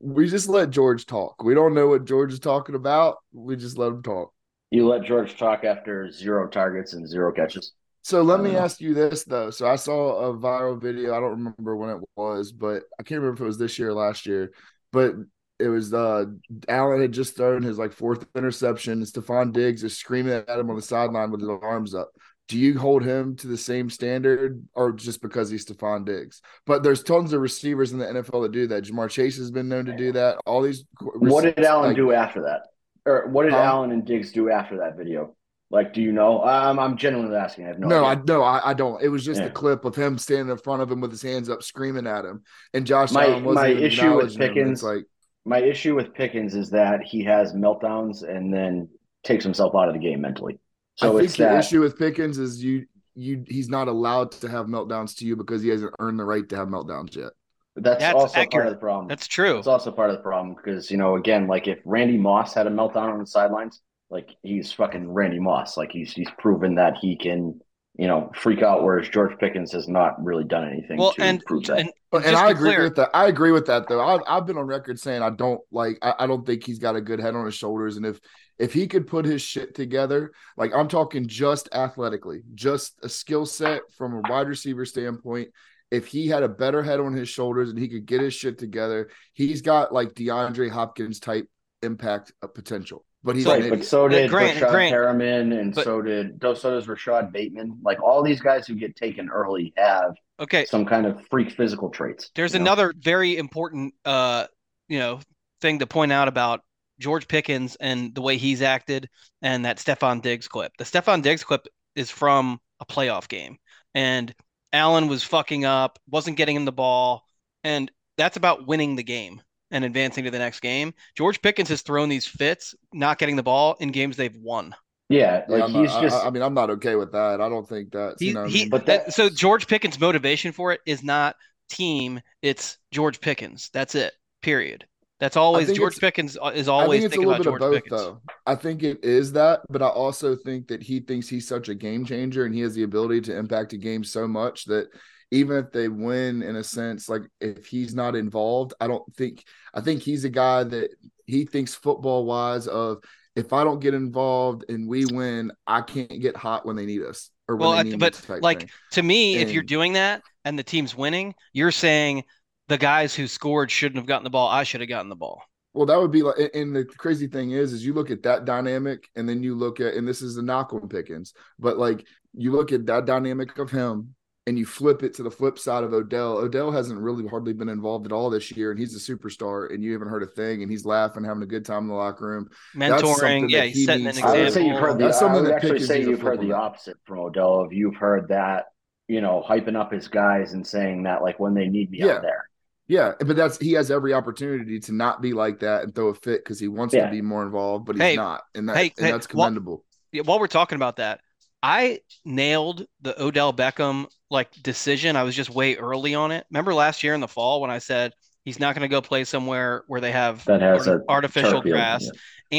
we just let George talk. We don't know what George is talking about. We just let him talk. You let George talk after zero targets and zero catches. So let me know. ask you this though. So I saw a viral video. I don't remember when it was, but I can't remember if it was this year or last year. But it was uh Allen had just thrown his like fourth interception. And Stefon Diggs is screaming at him on the sideline with his arms up. Do you hold him to the same standard, or just because he's Stefon Diggs? But there's tons of receivers in the NFL that do that. Ja'Marr Chase has been known to do that. All these. What did Allen like- do after that? Or what did Huh? Allen and Diggs do after that video? Like, do you know? I'm I'm genuinely asking. I have no, No, I no, I, I don't. It was just Yeah. a clip of him standing in front of him with his hands up, screaming at him, and Josh My- Allen wasn't my even issue with. Pickens- like My issue with Pickens is that he has meltdowns and then takes himself out of the game mentally. So I think the that. issue with Pickens is you you he's not allowed to have meltdowns to you because he hasn't earned the right to have meltdowns yet. That's, That's also part of the problem. That's true. It's also part of the problem because you know, again, like if Randy Moss had a meltdown on the sidelines, like he's fucking Randy Moss. Like he's he's proven that he can, you know, freak out. Whereas George Pickens has not really done anything Well, to and prove that. and, and and I agree clear, with that. I agree with that though. I've I've been on record saying I don't like. I, I don't think he's got a good head on his shoulders, and if if he could put his shit together, like I'm talking just athletically, just a skill set from a wide receiver standpoint. If he had a better head on his shoulders and he could get his shit together, he's got like DeAndre Hopkins type impact uh, potential. But he's So- Right, but so did Grant- Rashad Grant- Perriman, and but- so did so does Rashad Bateman. Like all these guys who get taken early have okay, some kind of freak physical traits. there's you know? another very important uh you know thing to point out about George Pickens and the way he's acted and that Stefon Diggs clip. The Stefon Diggs clip is from a playoff game and Allen was fucking up, wasn't getting him the ball, and that's about winning the game and advancing to the next game. George Pickens has thrown these fits, not getting the ball in games they've won. Yeah, Yeah, like I'm not- he's just I, I mean, I'm not okay with that. I don't think that's He, you know. what I mean? But that, that- so George Pickens' motivation for it is not team, it's George Pickens. That's it. Period. That's always George Pickens uh, is I always think it's a thinking little about bit of George both, Pickens. though. I think it is that, but I also think that he thinks he's such a game changer and he has the ability to impact a game so much that even if they win, in a sense, like if he's not involved, I don't think. I think he's a guy that he thinks football wise of if I don't get involved and we win, I can't get hot when they need us or when Well, they I- need but, like, thing. To me, if you're doing that and the team's winning, you're saying the guys who scored shouldn't have gotten the ball. I should have gotten the ball. Well, that would be like, and the crazy thing is, is you look at that dynamic, and then you look at, and this is the knock on Pickens, but like you look at that dynamic of him, and you flip it to the flip side of Odell. Odell hasn't really hardly been involved at all this year, and he's a superstar, and you haven't heard a thing, and he's laughing, having a good time in the locker room. Mentoring, yeah, that he's he setting an needs to- example. I would say you've heard the. That's I would that actually Pickens say needs to you've heard the opposite from Odell. If you've heard that, you know, hyping up his guys and saying that like when they need me Yeah. out there. Yeah, but that's he has every opportunity to not be like that and throw a fit because he wants Yeah. to be more involved, but he's Hey, not, and that hey, and hey, that's well- commendable. Yeah, while we're talking about that, I nailed the Odell Beckham like decision. I was just way early on it. Remember last year in the fall when I said he's not going to go play somewhere where they have That has arti- a artificial grass. yeah.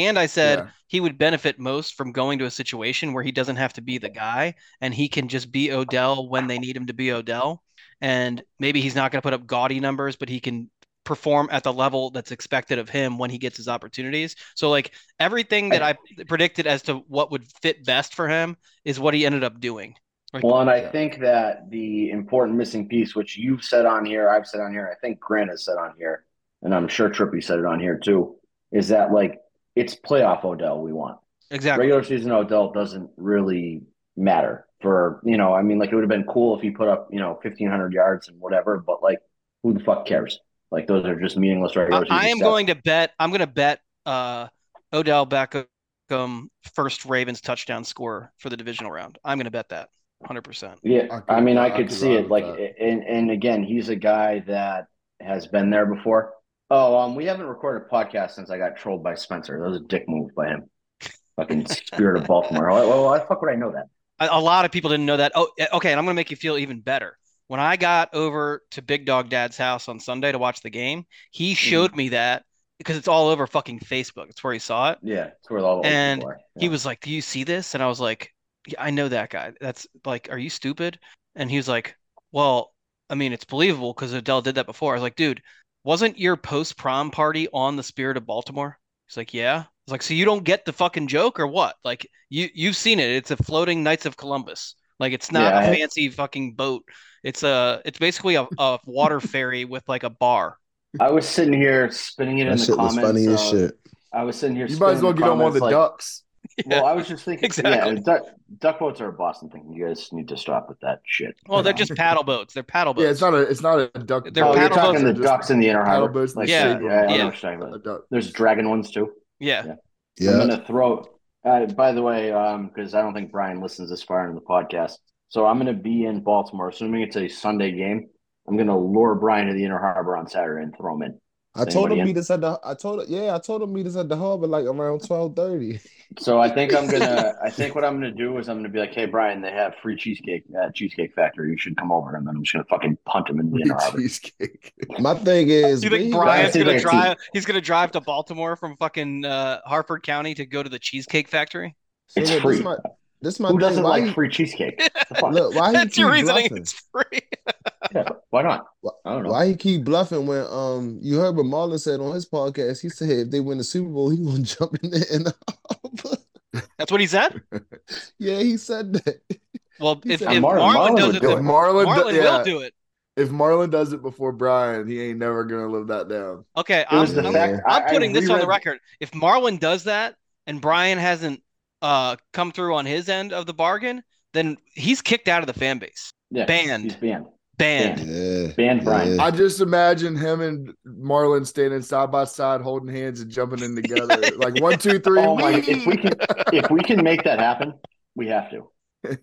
And I said Yeah. he would benefit most from going to a situation where he doesn't have to be the guy and he can just be Odell when they need him to be Odell. And maybe he's not going to put up gaudy numbers, but he can perform at the level that's expected of him when he gets his opportunities. So like everything that I predicted as to what would fit best for him is what he ended up doing. Like, Well, and I think that the important missing piece, which you've said on here, I've said on here, I think Grant has said on here, and I'm sure Trippy said it on here too, is that like it's playoff Odell we want. exactly. Regular season Odell doesn't really matter for, you know, I mean, like it would have been cool if he put up, you know, 1,500 yards and whatever, but like who the fuck cares? Like those are just meaningless regular I, season I am stats. going to bet. I'm going to bet uh, Odell Beckham first Ravens touchdown score for the divisional round. I'm going to bet that 100. percent Yeah, I could- I mean, I I could could see it. Like, that. and and again, he's a guy that has been there before. Oh, um, we haven't recorded a podcast since I got trolled by Spencer. That was a dick move by him. Fucking spirit of Baltimore. Why, why, why the fuck would I know that? A, a lot of people didn't know that. Oh, eh, okay. And I'm going to make you feel even better. When I got over to Big Dog Dad's house on Sunday to watch the game, he mm-hmm. showed me that because it's all over fucking Facebook. It's where he saw it. Yeah, it's where all the And are. he was like, "Do you see this?" And I was like, yeah, "I know that guy. That's like, are you stupid?" And he was like, "Well, I mean, it's believable because Adele did that before." I was like, "Dude, wasn't your post prom party on the Spirit of Baltimore?" He's like, "Yeah." I was like, "So you don't get the fucking joke or what? Like, you you've seen it. It's a floating Knights of Columbus. Like, it's not Yeah, a I- fancy fucking boat. It's a it's basically a, a water ferry with like a bar." I was sitting here spinning it in That the shit was comments. funny as uh, shit. I was sitting here. You might as well get on one of the like- ducks. Well, I was just thinking, Exactly. yeah, duck, duck boats are a Boston thing. You guys need to stop with that shit. Well, they're just paddle boats. They're paddle boats. Yeah, it's not a it's not a duck. They're oh, you're paddle talking boats the ducks in the inner harbor. boats Like, Yeah, yeah, yeah, I know what you're talking a about. duck. There's dragon ones too. yeah. Yeah. I'm Yeah. gonna throw. Uh, by the way, um, because I don't think Brian listens this far into the podcast, so I'm gonna be in Baltimore, assuming it's a Sunday game. I'm gonna lure Brian to the Inner Harbor on Saturday and throw him in. I told him meet us at the. I told yeah, I told him meet us at the harbor like around twelve thirty. So I think I'm gonna. I think what I'm gonna do is I'm gonna be like, "Hey, Brian, they have free cheesecake at Cheesecake Factory. You should come over." And then I'm just gonna fucking punt him in the Inner Harbor. Cheesecake. My thing is, do You think he Brian's got- see gonna their drive? He's gonna drive to Baltimore from fucking uh, Harford County to go to the Cheesecake Factory. So It's look, free. This my, this my Who thing. doesn't Why like he- free cheesecake? Look, why That's keep your reasoning. bluffing? It's free. Yeah, why not? I don't know. Why he keep bluffing when um you heard what Marlon said on his podcast? He said if they win the Super Bowl, he gonna jump in there and That's what he said. yeah, he said that. Well, if, said- if Marlon- Marlon, Marlon does it, do If it. Marlon, Marlon do- yeah, will do it. if Marlon does it before Brian, he ain't never gonna live that down. Okay, It I'm, I'm. I'm I- I putting this on the record. If Marlon does that and Brian hasn't uh, come through on his end of the bargain, then he's kicked out of the fan base. Yeah, Banned. He's banned. Banned. Yeah, Banned Brian. I just imagine him and Marlon standing side by side, holding hands and jumping in together, like one, two, three. Oh my! If we can, if we can make that happen, we have to.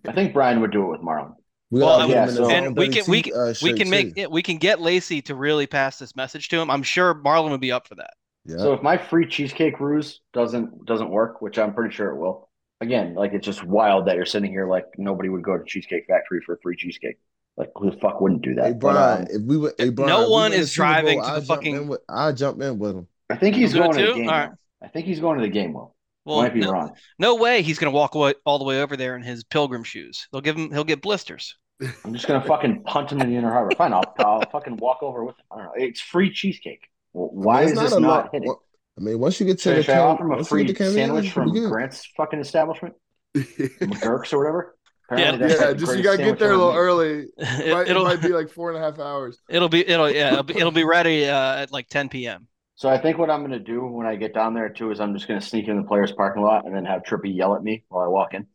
I think Brian would do it with Marlon. We Well, yeah, so- and we can we can uh, we can make it, we can get Lacey to really pass this message to him. I'm sure Marlon would be up for that. Yeah. So if my free cheesecake ruse doesn't doesn't work, which I'm pretty sure it will, again, like it's just wild that you're sitting here like nobody would go to Cheesecake Factory for a free cheesecake. Like who the fuck wouldn't do that? Hey But, um, if we were, hey Brian, No if we one is driving Bowl, to the I'll jump fucking- in with- I'll jump in with him. I think he's going to the game. All right. I think he's going to the game. Will Well, might be no, wrong. no way he's gonna walk away, all the way over there in his pilgrim shoes. They'll give him. He'll get blisters. I'm just gonna fucking punt him in the inner harbor. Fine, I'll, I'll fucking walk over with him. I don't know. It's free cheesecake. Well, why I is it's this a not lot- hitting? well, I mean, once you get to Should, the should I Cam- offer him a once you get free to Cam sandwich Newton, from. Grant's fucking establishment, McGurk's or whatever? Apparently Yeah. yeah, just you gotta get there a little early. It might, it it'll might be like four and a half hours. it'll be it'll yeah it'll be, it'll be ready uh, at like 10 p.m. So I think what I'm gonna do when I get down there too is I'm just gonna sneak in the players' parking lot and then have Trippy yell at me while I walk in.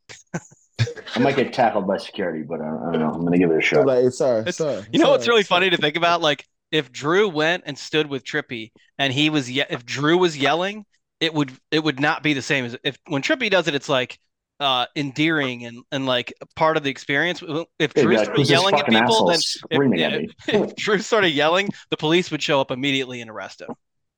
I might get tackled by security, but I don't, I don't know. I'm gonna give it a shot. like, hey, sorry, sorry. You know what's really sorry. funny to think about? Like if Drew went and stood with Trippy and he was ye- if Drew was yelling, it would it would not be the same as if when Trippy does it. It's like uh endearing and and like part of the experience. If Drew like, started yelling at people, asshole then screaming if, at if Drew started yelling, the police would show up immediately and arrest him.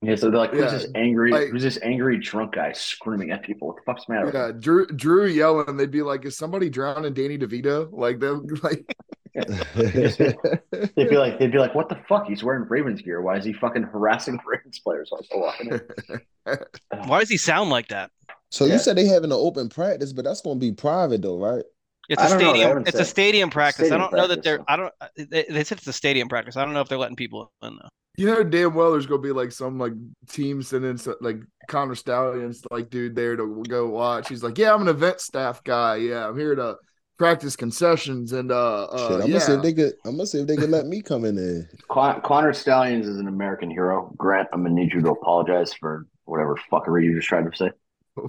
Yeah, so they're like, who's Yeah, this angry? like- who's this angry drunk guy screaming at people? What the fuck's the matter? Yeah, Drew Drew yelling, they'd be like, "Is somebody drowning Danny DeVito?" Like they'll like, They'd be like, they'd be like, what the fuck? He's wearing Ravens gear. Why is he fucking harassing Ravens players while he's walking? Why does he sound like that? so Yeah. you said they having an open practice, but that's gonna be private though, right? It's a don't know, they stadium. It's a stadium practice. Stadium I don't know that they're. so. I don't. They, they said it's a stadium practice. I don't know if they're letting people in though. you know, damn well there's gonna be like some like team sending some, like Connor Stalions like dude there to go watch. He's like, "Yeah, I'm an event staff guy. Yeah, I'm here to practice concessions and uh, uh Shit, I'm yeah." gonna see if they could. I'm gonna see if they can let me come in there. Con- Connor Stalions is an American hero. Grant, I'm gonna need you to apologize for whatever fuckery you just tried to say.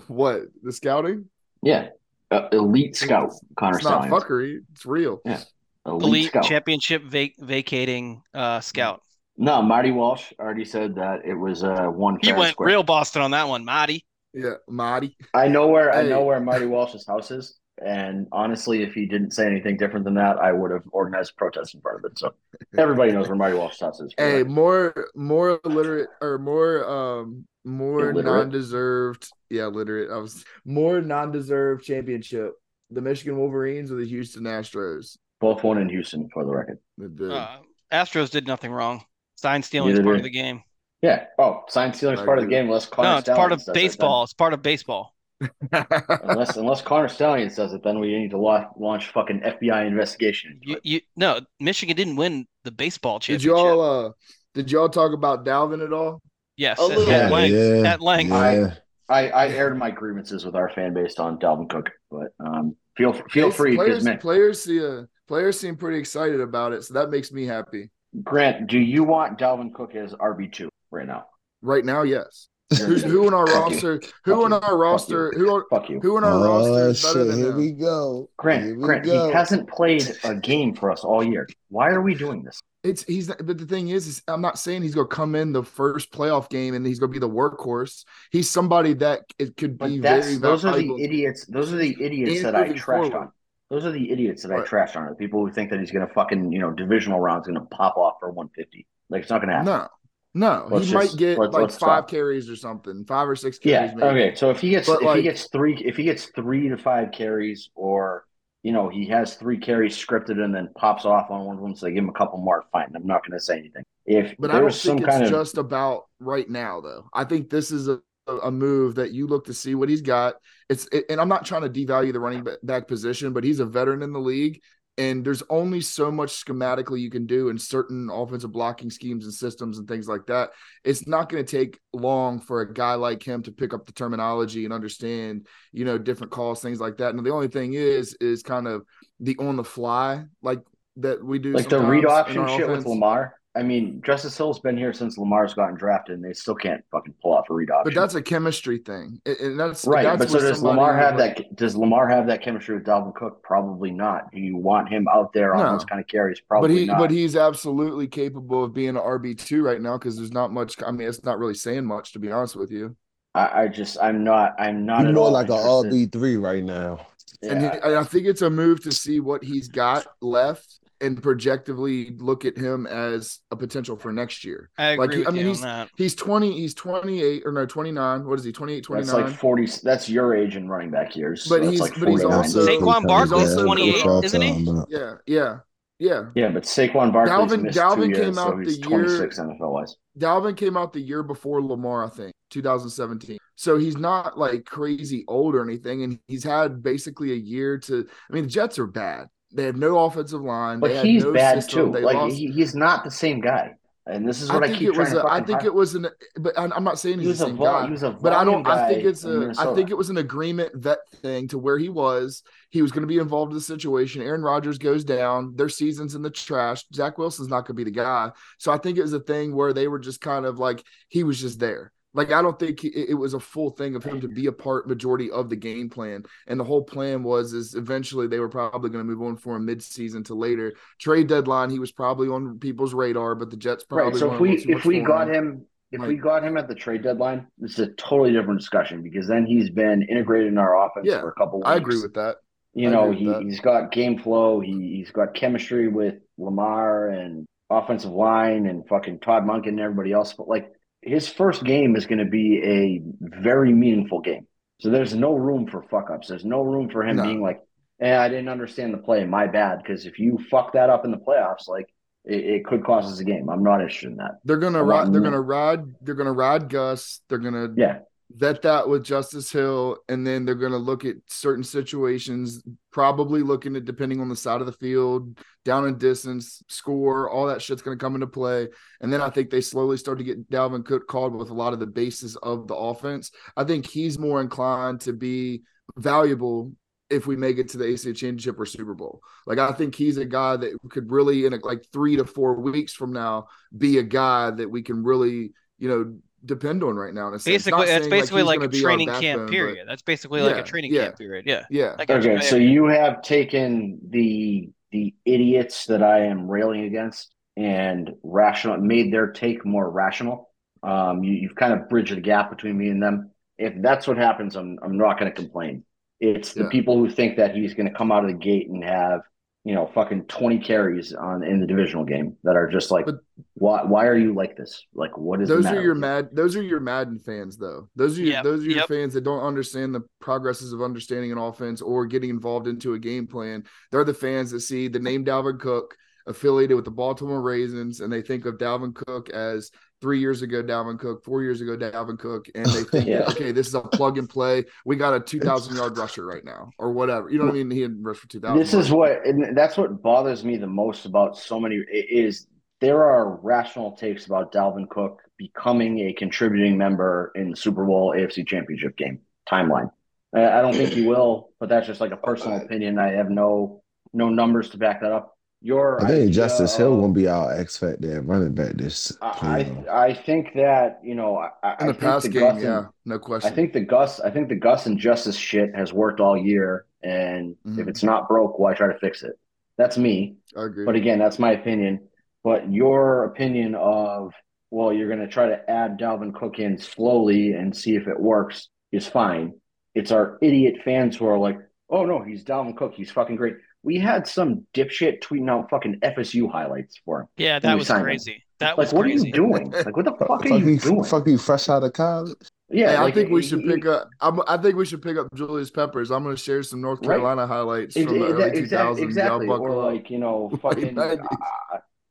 what the scouting? Yeah, uh, elite scout, Connor It's not Stalions. fuckery. It's real. Yeah. Elite, Elite championship vac- vacating uh, scout. No, Marty Walsh already said that it was uh, one. He fair went square. real Boston on that one, Marty. Yeah, Marty. I know where I know where Marty Walsh's house is, and honestly, if he didn't say anything different than that, I would have organized a protest in front of it. So everybody knows where Marty Walsh's house is. Hey, more more illiterate or more um more Illiterate? non-deserved. Yeah, literate. I was more non-deserved championship. The Michigan Wolverines or the Houston Astros. both won in Houston for the record. The- the- Uh, Astros did nothing wrong. Sign stealing is part did- of the game. Yeah. Oh, sign stealing is part of the agree. game. Unless Connor No, it's part of Stalions does it, baseball. It's part of baseball. Then- unless unless Connor Stalions does it, then we need to launch, launch fucking FBI investigation. You, it. you no, Michigan didn't win the baseball did championship. y'all uh did y'all talk about Dalvin at all? yes, A at, little at bit. length. yeah, At length. yeah. I, I aired my grievances with our fan base on Dalvin Cook, but um, feel feel Players- free because Players, man, players see uh, players seem pretty excited about it, so that makes me happy. Grant, do you want Dalvin Cook as RB two right now? Right now, yes. Who's who in our roster? Who in our roster? Who are, Fuck you. who in our Oh roster is better shit! than Here him? we go. Grant, we Grant, go. he hasn't played a game for us all year. Why are we doing this? It's he's not, but the thing is, is I'm not saying he's gonna come in the first playoff game and he's gonna be the workhorse. He's somebody that it could But be that's very those are the idiots. Those are the idiots And that I trashed forward. on. Those are the idiots that I trashed on. The people who think that he's gonna fucking you know divisional rounds gonna pop off for 150. Like it's not gonna happen. No, no, Let's he just- might get let's- like let's five carries or something, five or six Yeah. carries. maybe. Okay. So if he gets But, if like- he gets three if he gets three to five carries or you know he has three carries scripted and then pops off on one of them, so they give him a couple more. Fine. I'm not gonna say anything. If But I don't think it's kind of just about right now, though. I think this is a, a move that you look to see what he's got. It's it, and I'm not trying to devalue the running back position, but he's a veteran in the league, and there's only so much schematically you can do in certain offensive blocking schemes and systems and things like that. It's not going to take long for a guy like him to pick up the terminology and understand, you know, different calls, things like that. And the only thing is, is kind of the on the fly like that we do, like the read option shit with. Lamar. I mean, Justice Hill's been here since Lamar's gotten drafted, and they still can't fucking pull off a read option. But that's a chemistry thing, and- and that's right. That's but so does Lamar have like- that? Does Lamar have that chemistry with Dalvin Cook? Probably not. Do you want him out there on No. those kind of carries? Probably But he, not. but he's absolutely capable of being an RB two right now because there's not much. I mean, it's not really saying much to be honest with you. I, I just, I'm not, I'm not He's at more all like a interested. RB three right now. And he, Yeah. I think it's a move to see what he's got left and projectively look at him as a potential for next year. I agree Like, with I mean, you he's on that. he's twenty, he's twenty eight or no twenty nine. What is he? 28, That's 29? like forty. That's your age in running back years. But so that's he's- like but he's also- Saquon Barkley's 28, What isn't he? yeah, yeah, yeah. Yeah, but Saquon Barkley's Dalvin- missed Dalvin two years, came so out he's the year- 26 NFL wise. Dalvin came out the year before Lamar, I think, 2017. So he's not like crazy old or anything, and he's had basically a year to. I mean, the Jets are bad. They have no offensive line. But he's no bad system. too. They Like lost. he's not the same guy. And this is what I, think keep it trying was. A, I think it was an. But I, I'm not saying He he's was the same vol- guy. he was a But I don't. I think it's a. I think it was an agreement vet thing to where he was. He was going to be involved in the situation. Aaron Rodgers goes down. Their season's in the trash. Zach Wilson's not going to be the guy. So I think it was a thing where they were just kind of like he was just there. Like I don't think he, it was a full thing of him to be a part majority of the game plan. And the whole plan was is eventually they were probably going to move on for him mid-season to later trade deadline. He was probably on people's radar, but the Jets probably right. So if we if we got him. him if we got him at the trade deadline, this is a totally different discussion because then he's been integrated in our offense Yeah, for a couple. Weeks. I agree with that. you I know he, that. he's got game flow. He he's got chemistry with Lamar and offensive line and fucking Todd Monk and everybody else. But like his first game is going to be a very meaningful game. So there's no room for fuck ups. There's no room for him No. being like, "Eh, I didn't understand the play. My bad." Because if you fuck that up in the playoffs, like it, it could cost us a game. I'm not interested in that. They're gonna ride. They're gonna ride. They're gonna ride Gus. They're gonna Yeah, vet that with Justice Hill, and then they're going to look at certain situations, probably looking at depending on the side of the field, down and distance, score, all that shit's going to come into play. And then I think they slowly start to get Dalvin Cook called with a lot of the bases of the offense. I think he's more inclined to be valuable if we make it to the AFC championship or Super Bowl. Like I think he's a guy that could really in like 3 to 4 weeks from now be a guy that we can really, you know, depend on right now. In a sense. Basically, Not that's saying, basically he's like, a be our training backbone, camp but- period. That's basically like Yeah, a training yeah. camp period. Yeah. Yeah. I you. Okay, so you have taken the the idiots that I am railing against and rational made their take more rational. Um, you, you've kind of bridged the gap between me and them. If that's what happens, I'm I'm not going to complain. It's the Yeah. people who think that he's going to come out of the gate and have you know fucking 20 carries on in the divisional game that are just like, But- why why are you like this? Like, what is those are your you? mad those are your Madden fans though. Those are your, Yep, those are your yep. fans that don't understand the progresses of understanding an offense or getting involved into a game plan. They're the fans that see the name Dalvin Cook affiliated with the Baltimore Ravens and they think of Dalvin Cook as three years ago Dalvin Cook, four years ago Dalvin Cook, and they think, Yeah. okay, this is a plug and play. We got a two thousand yard rusher right now, or whatever. You know what I mean? He had rushed for two thousand. This is what, and that's what bothers me the most about so many is there are rational takes about Dalvin Cook becoming a contributing member in the Super Bowl AFC Championship game timeline. I, I don't think he will, but that's just like a personal uh, opinion. I have no no numbers to back that up. Your I think idea Justice Hill of- gonna be our X factor at running back this. I. I I think that you know I, I in the past game, Gus and- yeah, no question. I think the Gus, I think the Gus and Justice shit has worked all year, and if Mhm. it's not broke, why try to fix it? That's me. I agree. But again, that's my opinion. But your opinion of well, you're going to try to add Dalvin Cook in slowly and see if it works is fine. It's our idiot fans who are like, oh no, he's Dalvin Cook, he's fucking great. We had some dipshit tweeting out fucking FSU highlights for him. Yeah, that was signed him. crazy. That Like, was what crazy. are you doing? Like, what the fuck are fuck you doing? Fuck you, fresh out of college. Yeah, Hey, I think we should he- pick up. I'm, I think we should pick up Julius Peppers. I'm going to share some North Right. Carolina highlights Ex- from the early exact- 2000s. Y'all Exactly. Or buckle like, you know, fucking, uh,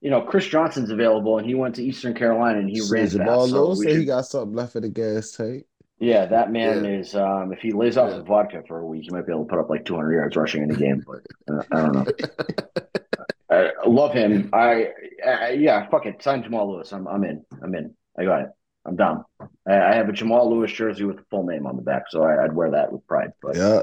you know, Chris Johnson's available and he went to Eastern Carolina and he Shit, ran Jamal fast. So Lewis we he got something left in the gas tank. Yeah, that man Yeah. is, um, if he lays off Yeah. some vodka for a week, he might be able to put up like 200 yards rushing in a game. But uh, I don't know. I love him. I, I, yeah, fuck it. Sign Jamal Lewis. I'm, I'm in. I'm in. I got it. I'm down. I, I have a Jamal Lewis jersey with the full name on the back, so I, I'd wear that with pride. But Yeah.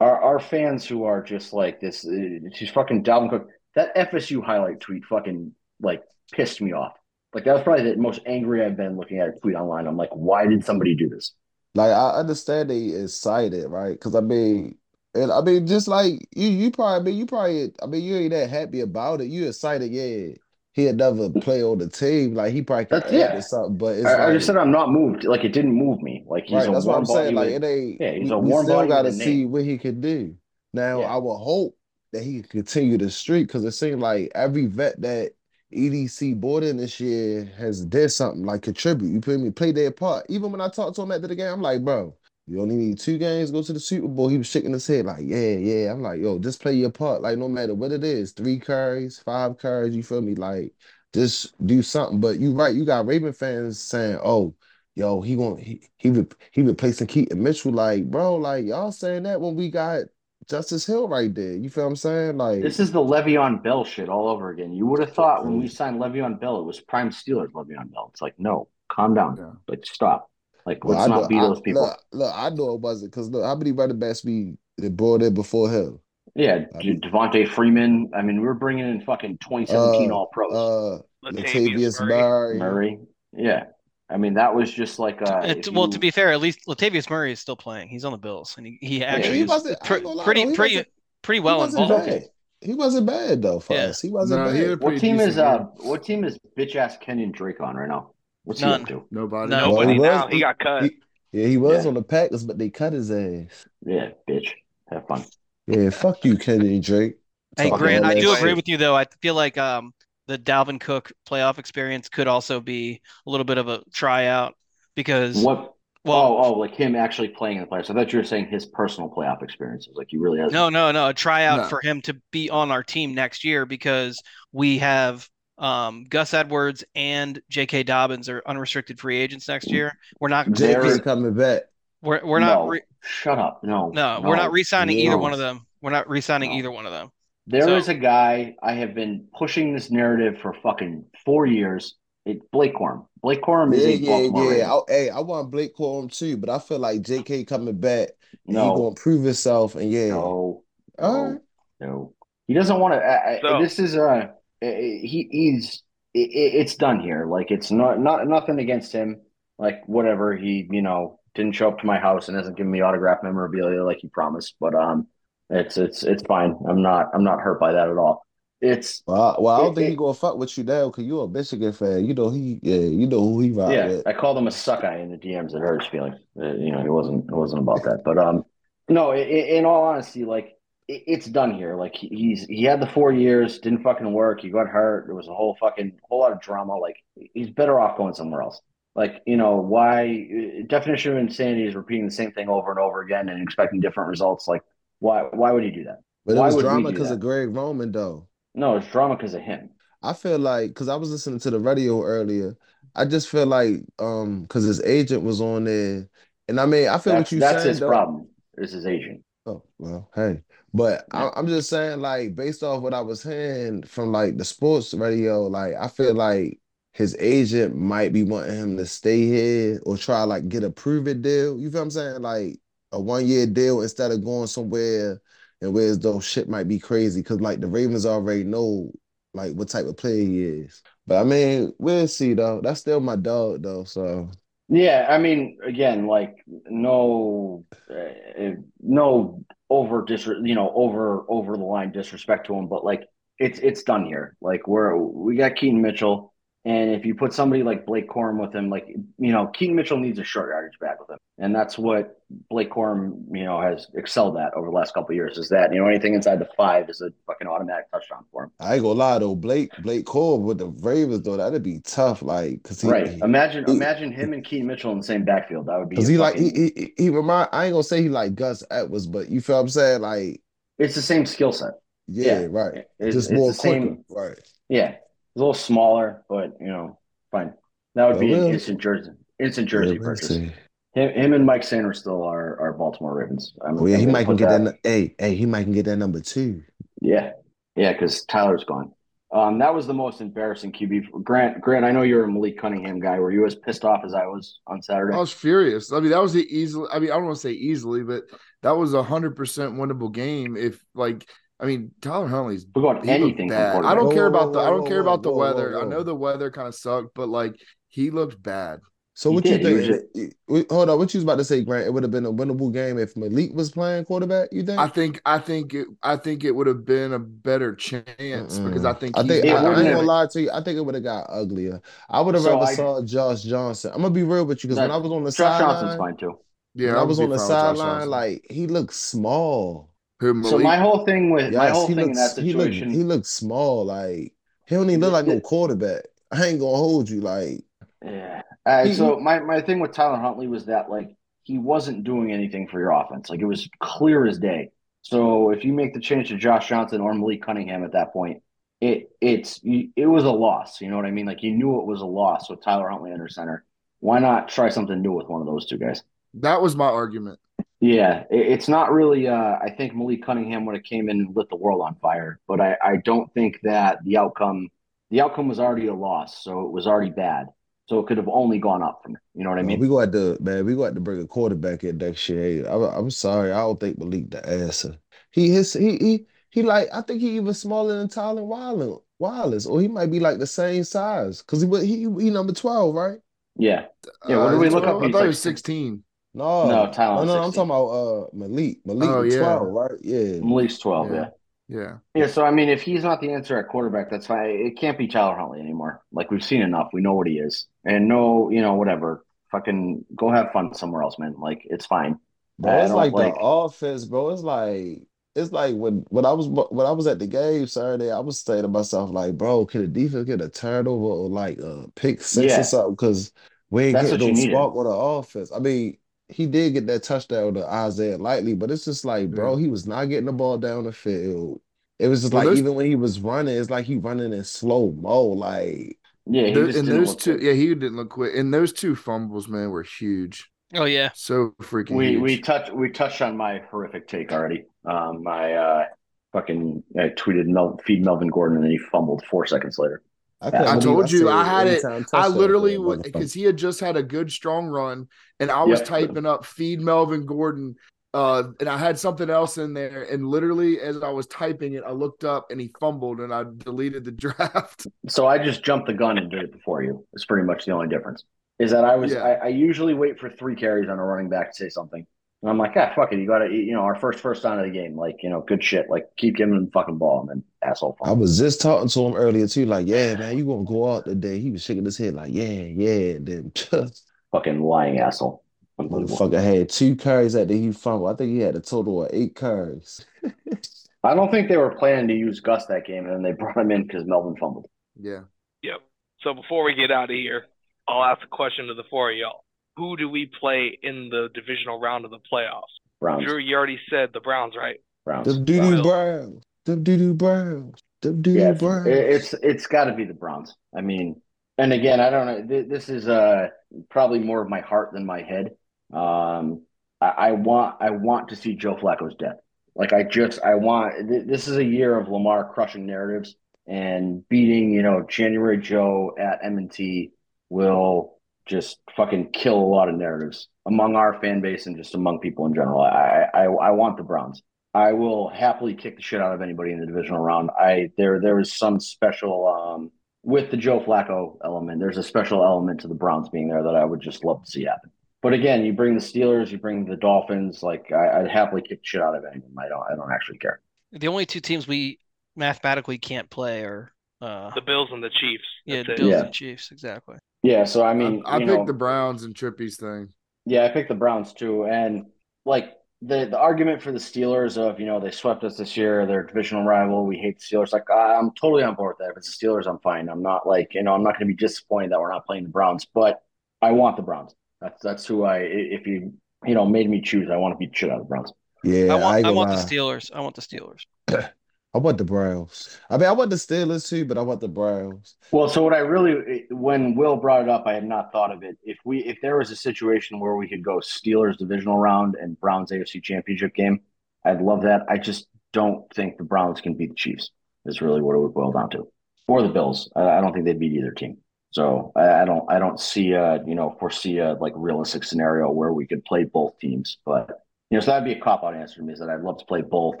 our our fans who are just like this, uh, she's fucking Dalvin Cook. That FSU highlight tweet fucking like pissed me off. Like that was probably the most angry I've been looking at a tweet online. I'm like, why did somebody do this? Like I understand they excited, right? Because I mean, and I mean, just like you, you probably, I mean, you probably, I mean, you ain't that happy about it. You excited, yeah. He'd never play on the team. Like he probably could add yeah. to something, but it's I, I just said I'm not moved. Like it didn't move me. Like he's right. a That's what I'm saying. Like with- it ain't. yeah, he's we, a we still got to see what he can do. Now Yeah. I will hope that he can continue the streak because it seems like every vet that EDC in this year has did something like contribute. You feel me? Play their part. Even when I talked to him after the game, I'm like, bro, you only need two games, go to the Super Bowl. He was shaking his head like, yeah, yeah. I'm like, yo, just play your part. Like, no matter what it is, three carries, five carries, you feel me? Like, just do something. But you right, you got Raven fans saying, oh, yo, he won't he he re- he replacing Keaton Mitchell. Like, bro, like y'all saying that when we got Justice Hill right there. You feel what I'm saying? Like This is the Le'Veon Bell shit all over again. You would have thought when we signed Le'Veon Bell, it was prime Steelers Le'Veon Bell. It's like, no, calm down. Yeah. Like, stop. Like, Well, let's I not know- be I- those people. Look, look, I know it wasn't because look, how many running backs we they brought in before him? yeah, I mean- Devonta Freeman. I mean, we were bringing in fucking 2017 Uh, All Pros. Uh, Latavius Latavius Murray. Murray. Murray. Yeah. I mean, that was just like, uh, It- well, you- to be fair, at least Latavius Murray is still playing. He's on the Bills, and he, he actually he is wasn't- pre- lie, pretty though, he pretty wasn't- pretty He well wasn't involved. bad. He wasn't bad though for Yeah. us. He wasn't No, bad. had- what team is decent uh, game. what team is bitch ass Kenyan Drake on right now? What's None. he up to? Nobody. No. Well, Nobody he was- now. He got cut. he- yeah, he was Yeah. on the Packers, but they cut his ass. Yeah, bitch. Have fun. Yeah, fuck you, Kenny Drake. Hey Grant, I do agree with you though. I feel like um the Dalvin Cook playoff experience could also be a little bit of a tryout because What? well oh, oh, like him actually playing in the playoffs. I thought you were saying his personal playoff experiences. Like he really has. no no no a tryout No. for him to be on our team next year because we have um, Gus Edwards and J.K. Dobbins are unrestricted free agents next year. We're not There- JK coming back. we're we're not No, re- shut up. No, no, we're not re-signing either one of them. We're not re-signing No. either one of them. There is So- a guy I have been pushing this narrative for fucking four years. It Blake Corum. Blake Corum is Yeah, a yeah, Baltimore yeah. I, hey, I want Blake Corum too, but I feel like JK coming back and he gonna prove himself. And yeah, no, all no, right. no. He doesn't want to. So- this is a. he he's. It, it's done here. Like it's not not nothing against him. Like whatever he you know didn't show up to my house and hasn't given me autograph memorabilia like he promised. But um, it's it's it's fine. I'm not I'm not hurt by that at all. It's Well, I, well, I don't It- think it- he gonna fuck with you now because you're a Michigan fan. You know he, yeah, you know who he ride Yeah, with. I called him a suck eye in the DMs. It hurts feelings. Uh, you know, it wasn't it wasn't about that. But um, no. i- i- In all honesty, like it, it's done here. Like he- he's he had the four years, didn't fucking work. He got hurt. There was a whole fucking whole lot of drama. Like he's better off going somewhere else. Like you know why? Definition of insanity is repeating the same thing over and over again and expecting different results. Like why? Why would he do that? But it was drama because of Greg Roman though. No, it's drama because of him. I feel like because I was listening to the radio earlier, I just feel like um because his agent was on there, and I mean I feel That's what you that's saying his though. problem. Is his agent. Oh well, hey, but Yeah. I, I'm just saying like based off what I was hearing from like the sports radio, like I feel like his agent might be wanting him to stay here or try like get a prove it deal. You feel what I'm saying? Like a one year deal instead of going somewhere and where as though shit might be crazy because like the Ravens already know like what type of player he is. But I mean, we'll see though. That's still my dog though. So Yeah, I mean, again, like no, uh, no over dis, you know, over over the line disrespect to him, but like it's it's done here. Like we're we got Keaton Mitchell, and if you put somebody like Blake Corum with him, like you know, Keaton Mitchell needs a short yardage back with him, and that's what Blake Corum, you know, has excelled at over the last couple of years. Is that you know anything inside the five is a fucking automatic touchdown for him. I ain't gonna lie though, Blake Blake Cole with the Ravens though, that'd be tough. Like, cause he, right? Imagine he- imagine him and Keaton Mitchell in the same backfield. That would be Cause a he like he, he he remind I ain't gonna say he like Gus Edwards, but you feel what I'm saying? Like, it's the same skill set. yeah, Yeah. right. It's, Just more quicker. same. Right. Yeah, a little smaller, but you know, fine. That would Well, be an we'll- instant jersey, instant jersey Yeah, we'll purchase. see. Him, him and Mike Sainristil still are, are Baltimore Ravens. I'm, Oh yeah, I'm he might can get that. nu- Hey, hey, he might can get that number two. Yeah, yeah, because Tyler's gone. Um, that was the most embarrassing QB. Grant, Grant, I know you're a Malik Cunningham guy. Were you as pissed off as I was on Saturday? I was furious. I mean, that was the easily. I mean, I don't want to say easily, but that was a hundred percent winnable game. If like, I mean, Tyler Huntley's We're going he looked anything from bad. I don't Whoa, care whoa, about the. I don't care whoa, about the whoa, whoa, weather. I know the weather kind of sucked, but like he looked bad. So He what you did. He think? it- it- hold on, what you was about to say, Grant? It would have been a winnable game if Malik was playing quarterback. You think? I think. I think it. I think it would have been a better chance because I think. I think I, I ain't gonna lie to you. I think it would have got uglier. I would have So rather I- saw Josh Johnson. I'm gonna be real with you because when I was on the Josh Johnson's sideline, fine too. Yeah, I was on the fine with sideline, like he looked small. Who So Malik? my whole thing with my whole he thing in that looks he looked situation. he looked small. Like he don't even look like no quarterback. I ain't gonna hold you. Like Yeah. Uh, He- so my, my thing with Tyler Huntley was that like he wasn't doing anything for your offense. Like it was clear as day. So if you make the change to Josh Johnson or Malik Cunningham at that point, it it's it was a loss. You know what I mean? Like you knew it was a loss with Tyler Huntley under center. Why not try something new with one of those two guys? that was my argument. Yeah, it's not really. Uh, I think Malik Cunningham would have came in and lit the world on fire, but I, I don't think that the outcome the outcome was already a loss, so it was already bad. So it could have only gone up from. You know what I mean? we got to man, we got to bring a quarterback in next year. I, I'm sorry, I don't think Malik the answer. He his he he he like I think he even smaller than Tyler Wallace, Wallace, or he might be like the same size because he he he number twelve, right? Yeah. Yeah, what did we look up? 12? I He's thought he was sixteen. No, No, Tyler no, no, I'm talking about uh Malik. Malik Oh, yeah. twelve, right? Yeah. Malik's twelve. Yeah. Yeah. Yeah, yeah. So I mean, if he's not the answer at quarterback, that's fine. It can't be Tyler Huntley anymore. Like we've seen enough. We know what he is, and no, you know, whatever. Fucking go have fun somewhere else, man. Like it's fine. Bro, it's like, like- the offense, bro. It's like it's like when when I was when I was at the game Saturday, I was saying to myself like, bro, can the defense get a turnover or like a pick six Yeah. or something? Because we ain't That's getting what you no spark on the offense. I mean, he did get that touchdown to Isaiah Likely, but it's just like, bro, he was not getting the ball down the field. It was just Well, like even when he was running, it's like he running in slow mo. Like Yeah, he Tho- and those two, good. yeah, he didn't look quick. And those two fumbles, man, were huge. Oh yeah. So freaking We huge. we touched we touched on my horrific take already. Um, my uh, fucking I tweeted Mel, feed Melvin Gordon and then he fumbled four seconds later. I, I told you I had it. I literally that would motherfucker. because he had just had a good strong run, and I was Yep. typing up feed Melvin Gordon, uh, and I had something else in there, and literally as I was typing it, I looked up and he fumbled, and I deleted the draft. So I just jumped the gun and did it before you. It's pretty much the only difference. Is that I was Yeah. I, I usually wait for three carries on a running back to say something. And I'm like, ah, fuck it. You got to, you know, our first first down of the game. Like, you know, good shit. Like, keep giving him the fucking ball, and then asshole. I was just talking to him earlier too, like, yeah, man, you gonna go out today. He was shaking his head like, yeah, yeah. And then fucking lying asshole. Unbelievable. motherfucker had two carries after he fumbled. I think he had a total of eight carries. I don't think they were planning to use Gus that game, and then they brought him in because Melvin fumbled. Yeah, Yep. So before we get out of here, I'll ask a question to the four of y'all. Who do we play in the divisional round of the playoffs? Browns. Drew, you already said the Browns, right? Browns. Them doo doo Browns. The Them doo doo Browns. Them doo Yeah, doo Browns. it- it's it's got to be the Browns. I mean, and again, I don't know. Th- This is uh probably more of my heart than my head. Um, I, I want I want to see Joe Flacco's death. Like I just I want th- this is a year of Lamar crushing narratives and beating you know January Joe at M&T will just fucking kill a lot of narratives among our fan base and just among people in general. I I I want the Browns. I will happily kick the shit out of anybody in the divisional round. I there there is some special um with the Joe Flacco element. There's a special element to the Browns being there that I would just love to see happen. But again, you bring the Steelers, you bring the Dolphins. Like I, I'd happily kick shit out of any of them. I don't I don't actually care. The only two teams we mathematically can't play are uh The Bills and the Chiefs. yeah, That's it. Bills Yeah. and Chiefs, exactly. Yeah, so I mean, I, I picked know, the Browns and Trippy's thing. Yeah, I picked the Browns too, and like the the argument for the Steelers of you know they swept us this year, they're divisional rival. We hate the Steelers. Like I'm totally on board with that. If it's the Steelers, I'm fine. I'm not like you know I'm not going to be disappointed that we're not playing the Browns, but I want the Browns. That's that's who I. If you you know made me choose, I want to beat the shit out of the Browns. Yeah, I I, want ain't I gonna want the. Steelers. I want the Steelers. I want the Browns. I mean, I want the Steelers too, but I want the Browns. Well, so what I really, when Will brought it up, I had not thought of it. If we, if there was a situation where we could go Steelers divisional round and Browns AFC Championship game, I'd love that. I just don't think the Browns can beat the Chiefs. Is really what it would boil down to, or the Bills. I, don't think they'd beat either team. So I, I don't, I don't see a, you know, foresee a like realistic scenario where we could play both teams. But you know, so that'd be a cop out answer to me is that I'd love to play both,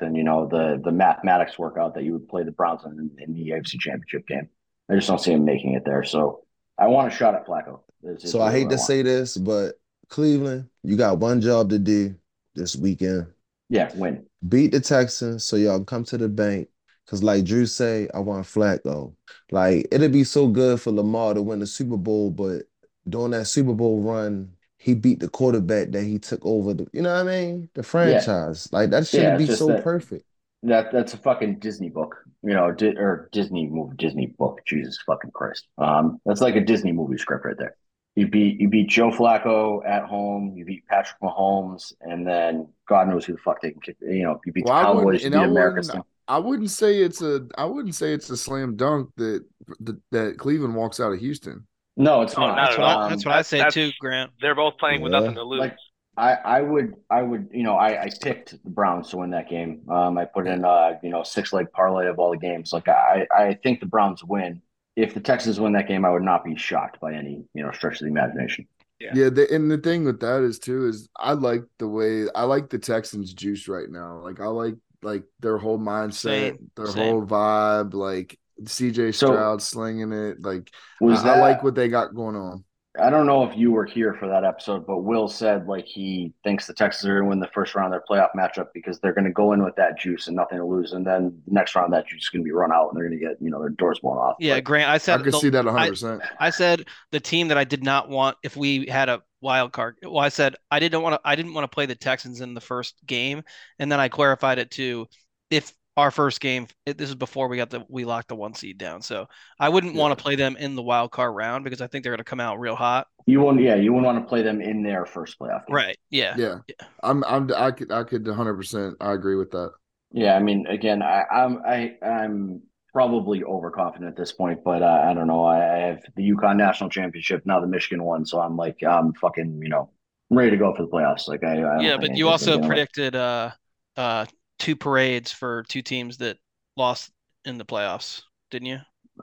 and you know, the the mathematics work out that you would play the Browns in, in the AFC Championship game. I just don't see him making it there. So I want a shot at Flacco. Is So I hate what to want. say this, but Cleveland, you got one job to do this weekend. yeah, win. Beat the Texans so y'all can come to the bank. Cause like Drew say, I want Flacco. Like it'd be so good for Lamar to win the Super Bowl, but during that Super Bowl run, he beat the quarterback that he took over the, you know what I mean? The franchise. Like that should Yeah, be so that- perfect. That that's a fucking Disney book, you know, di- or Disney movie, Disney book. Jesus fucking Christ. Um, that's like a Disney movie script right there. You beat you beat Joe Flacco at home. You beat Patrick Mahomes, and then God knows who the fuck they can kick. You know, you beat Well, I the Cowboys. wouldn't, You beat America's team. I wouldn't say it's a, I wouldn't say it's a slam dunk that that, that Cleveland walks out of Houston. No, it's Oh, not. not That's what I, that's what I say too, Grant. They're both playing with nothing to lose. Like I, I would, I would, you know, I, I picked the Browns to win that game. Um, I put in, uh, you know, six leg parlay of all the games. Like I, I think the Browns win. If the Texans win that game, I would not be shocked by any, you know, stretch of the imagination. Yeah. Yeah, the, and the thing with that is too is I like the way I like the Texans juice right now. Like I like like their whole mindset, Same, their same. whole vibe. Like CJ So- Stroud slinging it. Like Was I, that? I like what they got going on. I don't know if you were here for that episode, but Will said like he thinks the Texans are going to win the first round of their playoff matchup because they're going to go in with that juice and nothing to lose, and then the next round that juice is going to be run out and they're going to get you know their doors blown off. Yeah, Like, Grant. I said I could the- see that hundred percent. I said the team that I did not want if we had a wild card. Well, I said I didn't want to. I didn't want to play the Texans in the first game, and then I clarified it to if our first game. It, this is before we got the we locked the one seed down, so I wouldn't want to play them in the wild card round because I think they're going to come out real hot. You wouldn't, yeah, you wouldn't want to play them in their first playoff. game. Right? Yeah. Yeah. I'm I'm I could I could 100 percent I agree with that. Yeah, I mean, again, I, I'm I I'm probably overconfident at this point, but uh, I don't know. I, I have the UConn national championship now, the Michigan one, so I'm like, I'm fucking, you know, I'm ready to go for the playoffs. Like, I, I Yeah, but you also gonna get in the way. predicted uh uh two parades for two teams that lost in the playoffs, didn't you?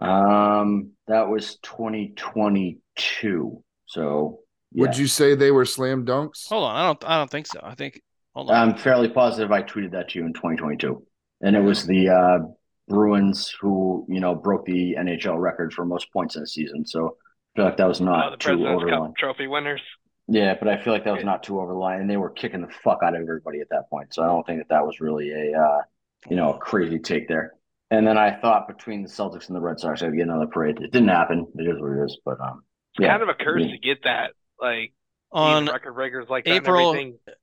Um, that was 2022. So Would you say they were slam dunks? Hold on, I don't I don't think so. I think hold on. I'm fairly positive I tweeted that to you in 2022, and it was the uh, Bruins who you know broke the NHL record for most points in a season. So I feel like that was not the too President's overline. Cup trophy winners. Yeah, but I feel like that was not too overline, and they were kicking the fuck out of everybody at that point. So I don't think that that was really a uh, you know a crazy take there. And then I thought between the Celtics and the Red Sox, I'd get another parade. It didn't happen. It is what it is. But um, yeah, kind of a curse I mean, to get that. Like On record breakers like that April.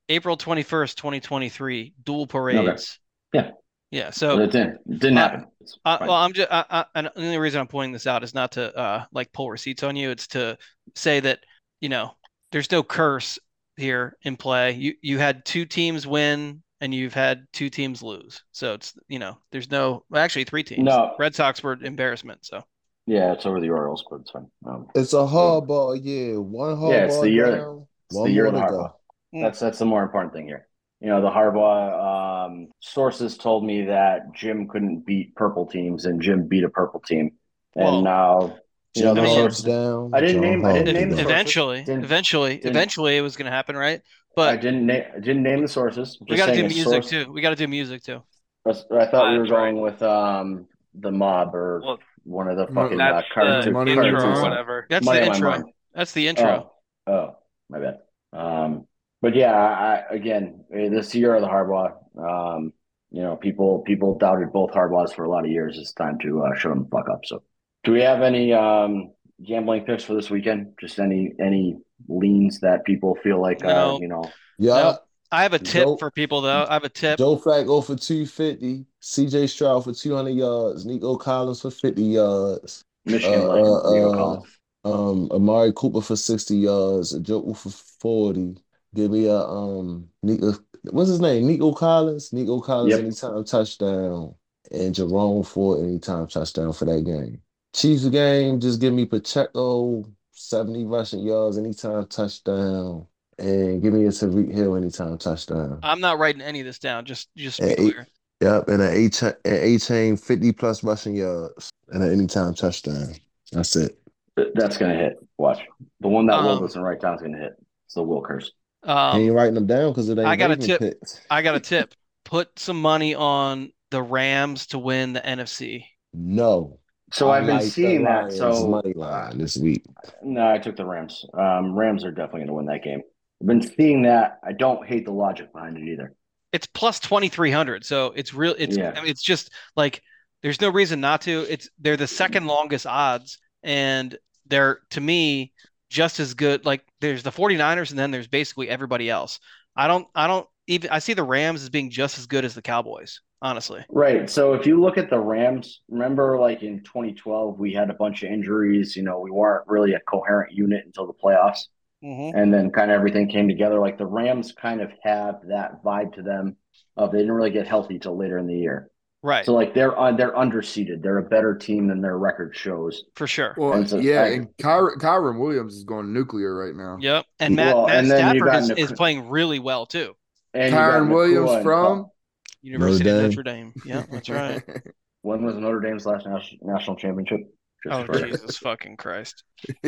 April twenty first, twenty twenty three, dual parades. Yeah. Yeah. So it didn't. It didn't Uh, happen. Uh, well, I'm just. I, I, and the only reason I'm pointing this out is not to uh like pull receipts on you. It's to say that you know there's no curse here in play. You you had two teams win and you've had two teams lose. So it's you know there's no well, actually three teams. No. Red Sox were embarrassment. So yeah, it's over the Orioles, but it's fine. Um, It's a Harbaugh year. One Harbaugh Yeah, it's the year- down. it's one the year of the go. Harbaugh. That's that's the more important thing here. You know, the Harbaugh um, sources told me that Jim couldn't beat purple teams, and Jim beat a purple team, and Well, now you know the I mean, down. I didn't John name- I didn't name the eventually, Didn't- eventually, didn't- eventually, it was going to happen, right? I But didn't name I didn't name the sources. we got to do music source- too. We got to do music too. I thought we were That's going with um the mob or Well, one of the Mo- fucking uh, That's cartoon, the Money intro on or whatever. That's Money the intro. That's the intro. Oh, oh, my bad. Um, but yeah, I, I- again, eh, this year of the Harbaugh, um, you know, people people doubted both Harbaughs for a lot of years. It's time to uh, show them the fuck up. So, do we have any um, gambling picks for this weekend? Just any any leans that people feel like, uh, you know, Yeah. Nope. I have a tip Joe- for people though. I have a tip. Joe Flacco for 250. CJ Stroud for 200 yards. Nico Collins for 50 yards. Michigan Uh, legend, uh, Nico uh, Collins. Um, Amari Cooper for 60 yards. A Joker for 40. Give me a um Nico what's his name? Nico Collins. Nico Collins Yep. anytime touchdown. And Jerome Ford anytime touchdown for that game. Chiefs game, just give me Pacheco, 70 rushing yards anytime touchdown. And give me a Tyreek Hill anytime touchdown. I'm not writing any of this down. Just just to be Hey, hey. clear. Yep, and an Achane, an Achane, fifty plus rushing yards, and an anytime touchdown. That's it. That's gonna hit. Watch the one that Will Um, doesn't write down is gonna hit. It's the Will curse. he Um, ain't writing them down because it ain't. I got a tip. picks. I got a tip. Put some money on the Rams to win the NFC. No. So I I've been like the seeing that. So money line this week. No, I took the Rams. Um, Rams are definitely going to win that game. I've been seeing that. I don't hate the logic behind it either. It's plus 2300. So it's real it's Yeah. I mean, it's just like there's no reason not to. It's they're the second longest odds and they're to me just as good. Like there's the 49ers and then there's basically everybody else. I don't I don't even I see the Rams as being just as good as the Cowboys, honestly. Right. So if you look at the Rams, remember like in 2012, we had a bunch of injuries. You know, we weren't really a coherent unit until the playoffs. Mm-hmm. And then kind of everything came together. Like the Rams kind of have that vibe to them of they didn't really get healthy till later in the year. Right. So like they're uh, they're underseeded. They're a better team than their record shows. for sure. Well, And so- yeah, I- and Kyren, Kyren Williams is going nuclear right now. Yep. And Matt, Well, Matt and Stafford is, Nic- is playing really well too. And Kyren Williams Nacua and from University Notre of Notre Dame. Yeah, that's right. when was Notre Dame's last national championship? Just Oh for, Jesus fucking Christ!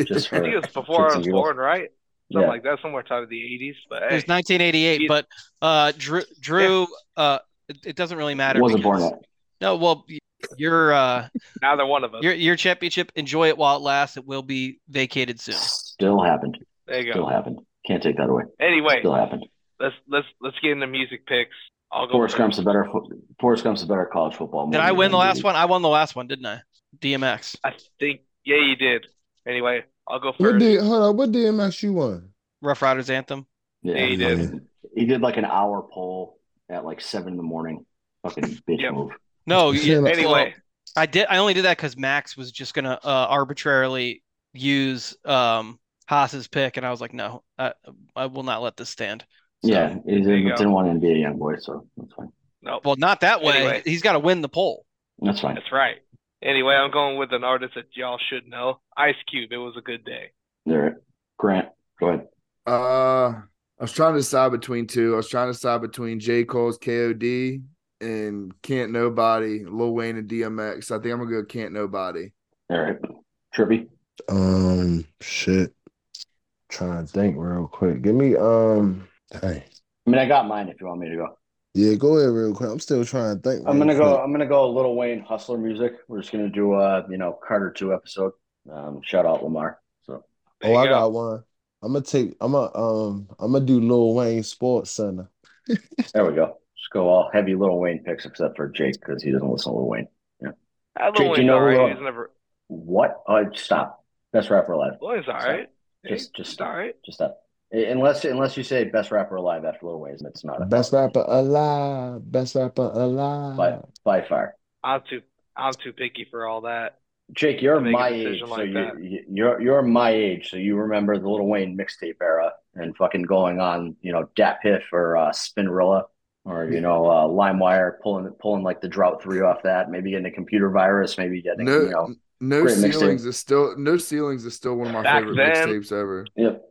just I think it was before I was born, right? Something Yeah. like that, somewhere time of the 80s. But It was 1988, He- but uh, Drew, Drew, uh, it, it doesn't really matter. wasn't born yet. No, well, y- your uh, neither one of us. your your championship, enjoy it while it lasts. It will be vacated soon. Still happened. There you go. Still happened. Can't take that away. Anyway, Still happened. let's let's let's get into music picks. I'll go Forrest. Gump's a better. fo- Forrest Gump's a better college football. Did I win the last movie. one? I won the last one, didn't I? DMX. I think yeah, you did. Anyway, I'll go What first. did hold on? What DMX you won? Ruff Ryders anthem. Yeah, Yeah, he did. He did like an hour poll at like seven in the morning. Fucking bitch Yep. move. No, You you- feel like- Anyway, I did. I only did that because Max was just gonna uh, arbitrarily use um Haas's pick, and I was like, no, I, I will not let this stand. So- Yeah, he There didn't, go. didn't want to be a young boy, so that's fine. no, Well, not that way. Anyway. He's got to win the poll. That's fine. that's right. Anyway, I'm going with an artist that y'all should know, Ice Cube. It was a good day. There, Grant, go ahead. Uh, I was trying to decide between two. I was trying to decide between J. Cole's KOD and Can't Nobody, Lil Wayne and DMX. I think I'm gonna go Can't Nobody. All right, Trippy. Um, shit. Trying to think real quick. Give me um. Hey, I mean, I got mine if you want me to go. yeah, go ahead real quick. I'm still trying to think. I'm gonna go. quick. I'm gonna go. a Lil Wayne Hustler music. We're just gonna do a you know Carter two episode. Um, shout out Lamar. So Oh, I go. got one. I'm gonna take. I'm gonna um. I'm gonna do Lil Wayne Sports Center. there we go. Just go all heavy Lil Wayne picks except for Jake because he doesn't listen to Lil Wayne. I Jake, Lil you know Wayne's who, uh, He's never. What? Oh, stop. Best rapper alive. Lil Wayne's alright. Just, just all right. Just stop. Unless, unless you say best rapper alive after Lil Wayne, it's not a Best rapper alive. Best rapper alive. by by far. I'm too. I'm too picky for all that. Jake, you're To make a my decision age, so like you, that. you you're you're my age, so you remember the Lil Wayne mixtape era and fucking going on, you know, Dat Piff or uh, Spinrilla or you know, uh, LimeWire, pulling pulling like the Drought Three off that, maybe getting a computer virus, maybe getting No, you know, no great mixtape. ceilings is still no ceilings is still one of my Back favorite then- mixtapes ever. yep.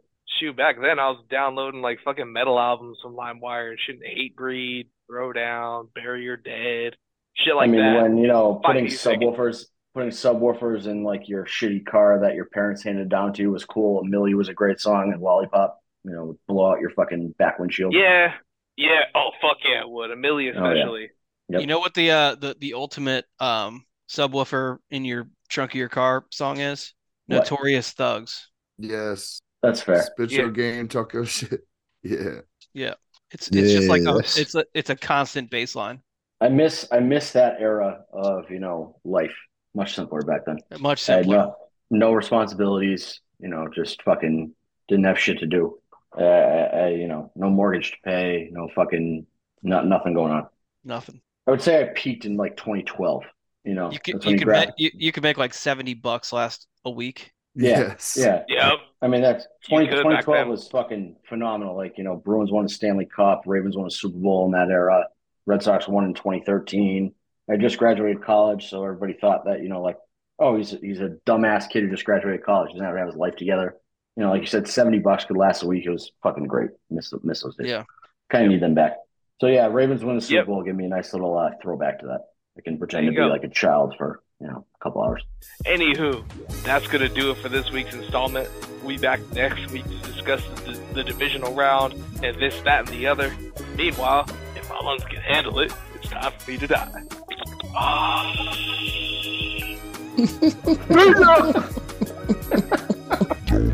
Shoot, back then I was downloading like fucking metal albums from LimeWire and shit. Hatebreed, Throwdown, Bury Your Dead, shit like that. I mean, that. when you know, putting music. subwoofers, putting subwoofers in like your shitty car that your parents handed down to you was cool. A Milli was a great song, and Lollipop, you know, would blow out your fucking back windshield. Yeah, yeah. Oh fuck yeah, it would. A Milli Oh, yeah. especially. Yep. You know what the uh the the ultimate um subwoofer in your trunk of your car song is? What? Notorious Thugs. Yes. That's fair. Spit Yeah. your game, talk your shit. Yeah. Yeah. It's it's just like a, it's a it's a constant baseline. I miss I miss that era of you know life. Much simpler back then. Much simpler. no no responsibilities. You know, just fucking didn't have shit to do. Uh, I, you know, no mortgage to pay. No fucking not nothing going on. Nothing. I would say I peaked in like 2012. You know, You could that's you could grab- make you, you could make like 70 bucks last a week. Yeah, Yes. Yeah. Yep. I mean, that's 20, 2012 was fucking phenomenal. Like, you know, Bruins won a Stanley Cup, Ravens won a Super Bowl in that era, Red Sox won in 2013. I just graduated college, so everybody thought that, you know, like, oh, he's he's a dumbass kid who just graduated college, doesn't have to have his life together. You know, like you said, 70 bucks could last a week. It was fucking great. Miss, miss those days. Yeah. Kind of need them back. So, yeah, Ravens win the Super Yep. Bowl. Give me a nice little uh, throwback to that. I can pretend to you be go. like a child for, you know, a couple hours. Anywho, that's gonna do it for this week's installment. We back next week to discuss the, the divisional round and this, that, and the other. Meanwhile, if my lungs can handle it, it's time for me to die.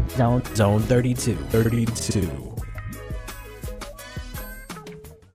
Zone Zone 32. 32.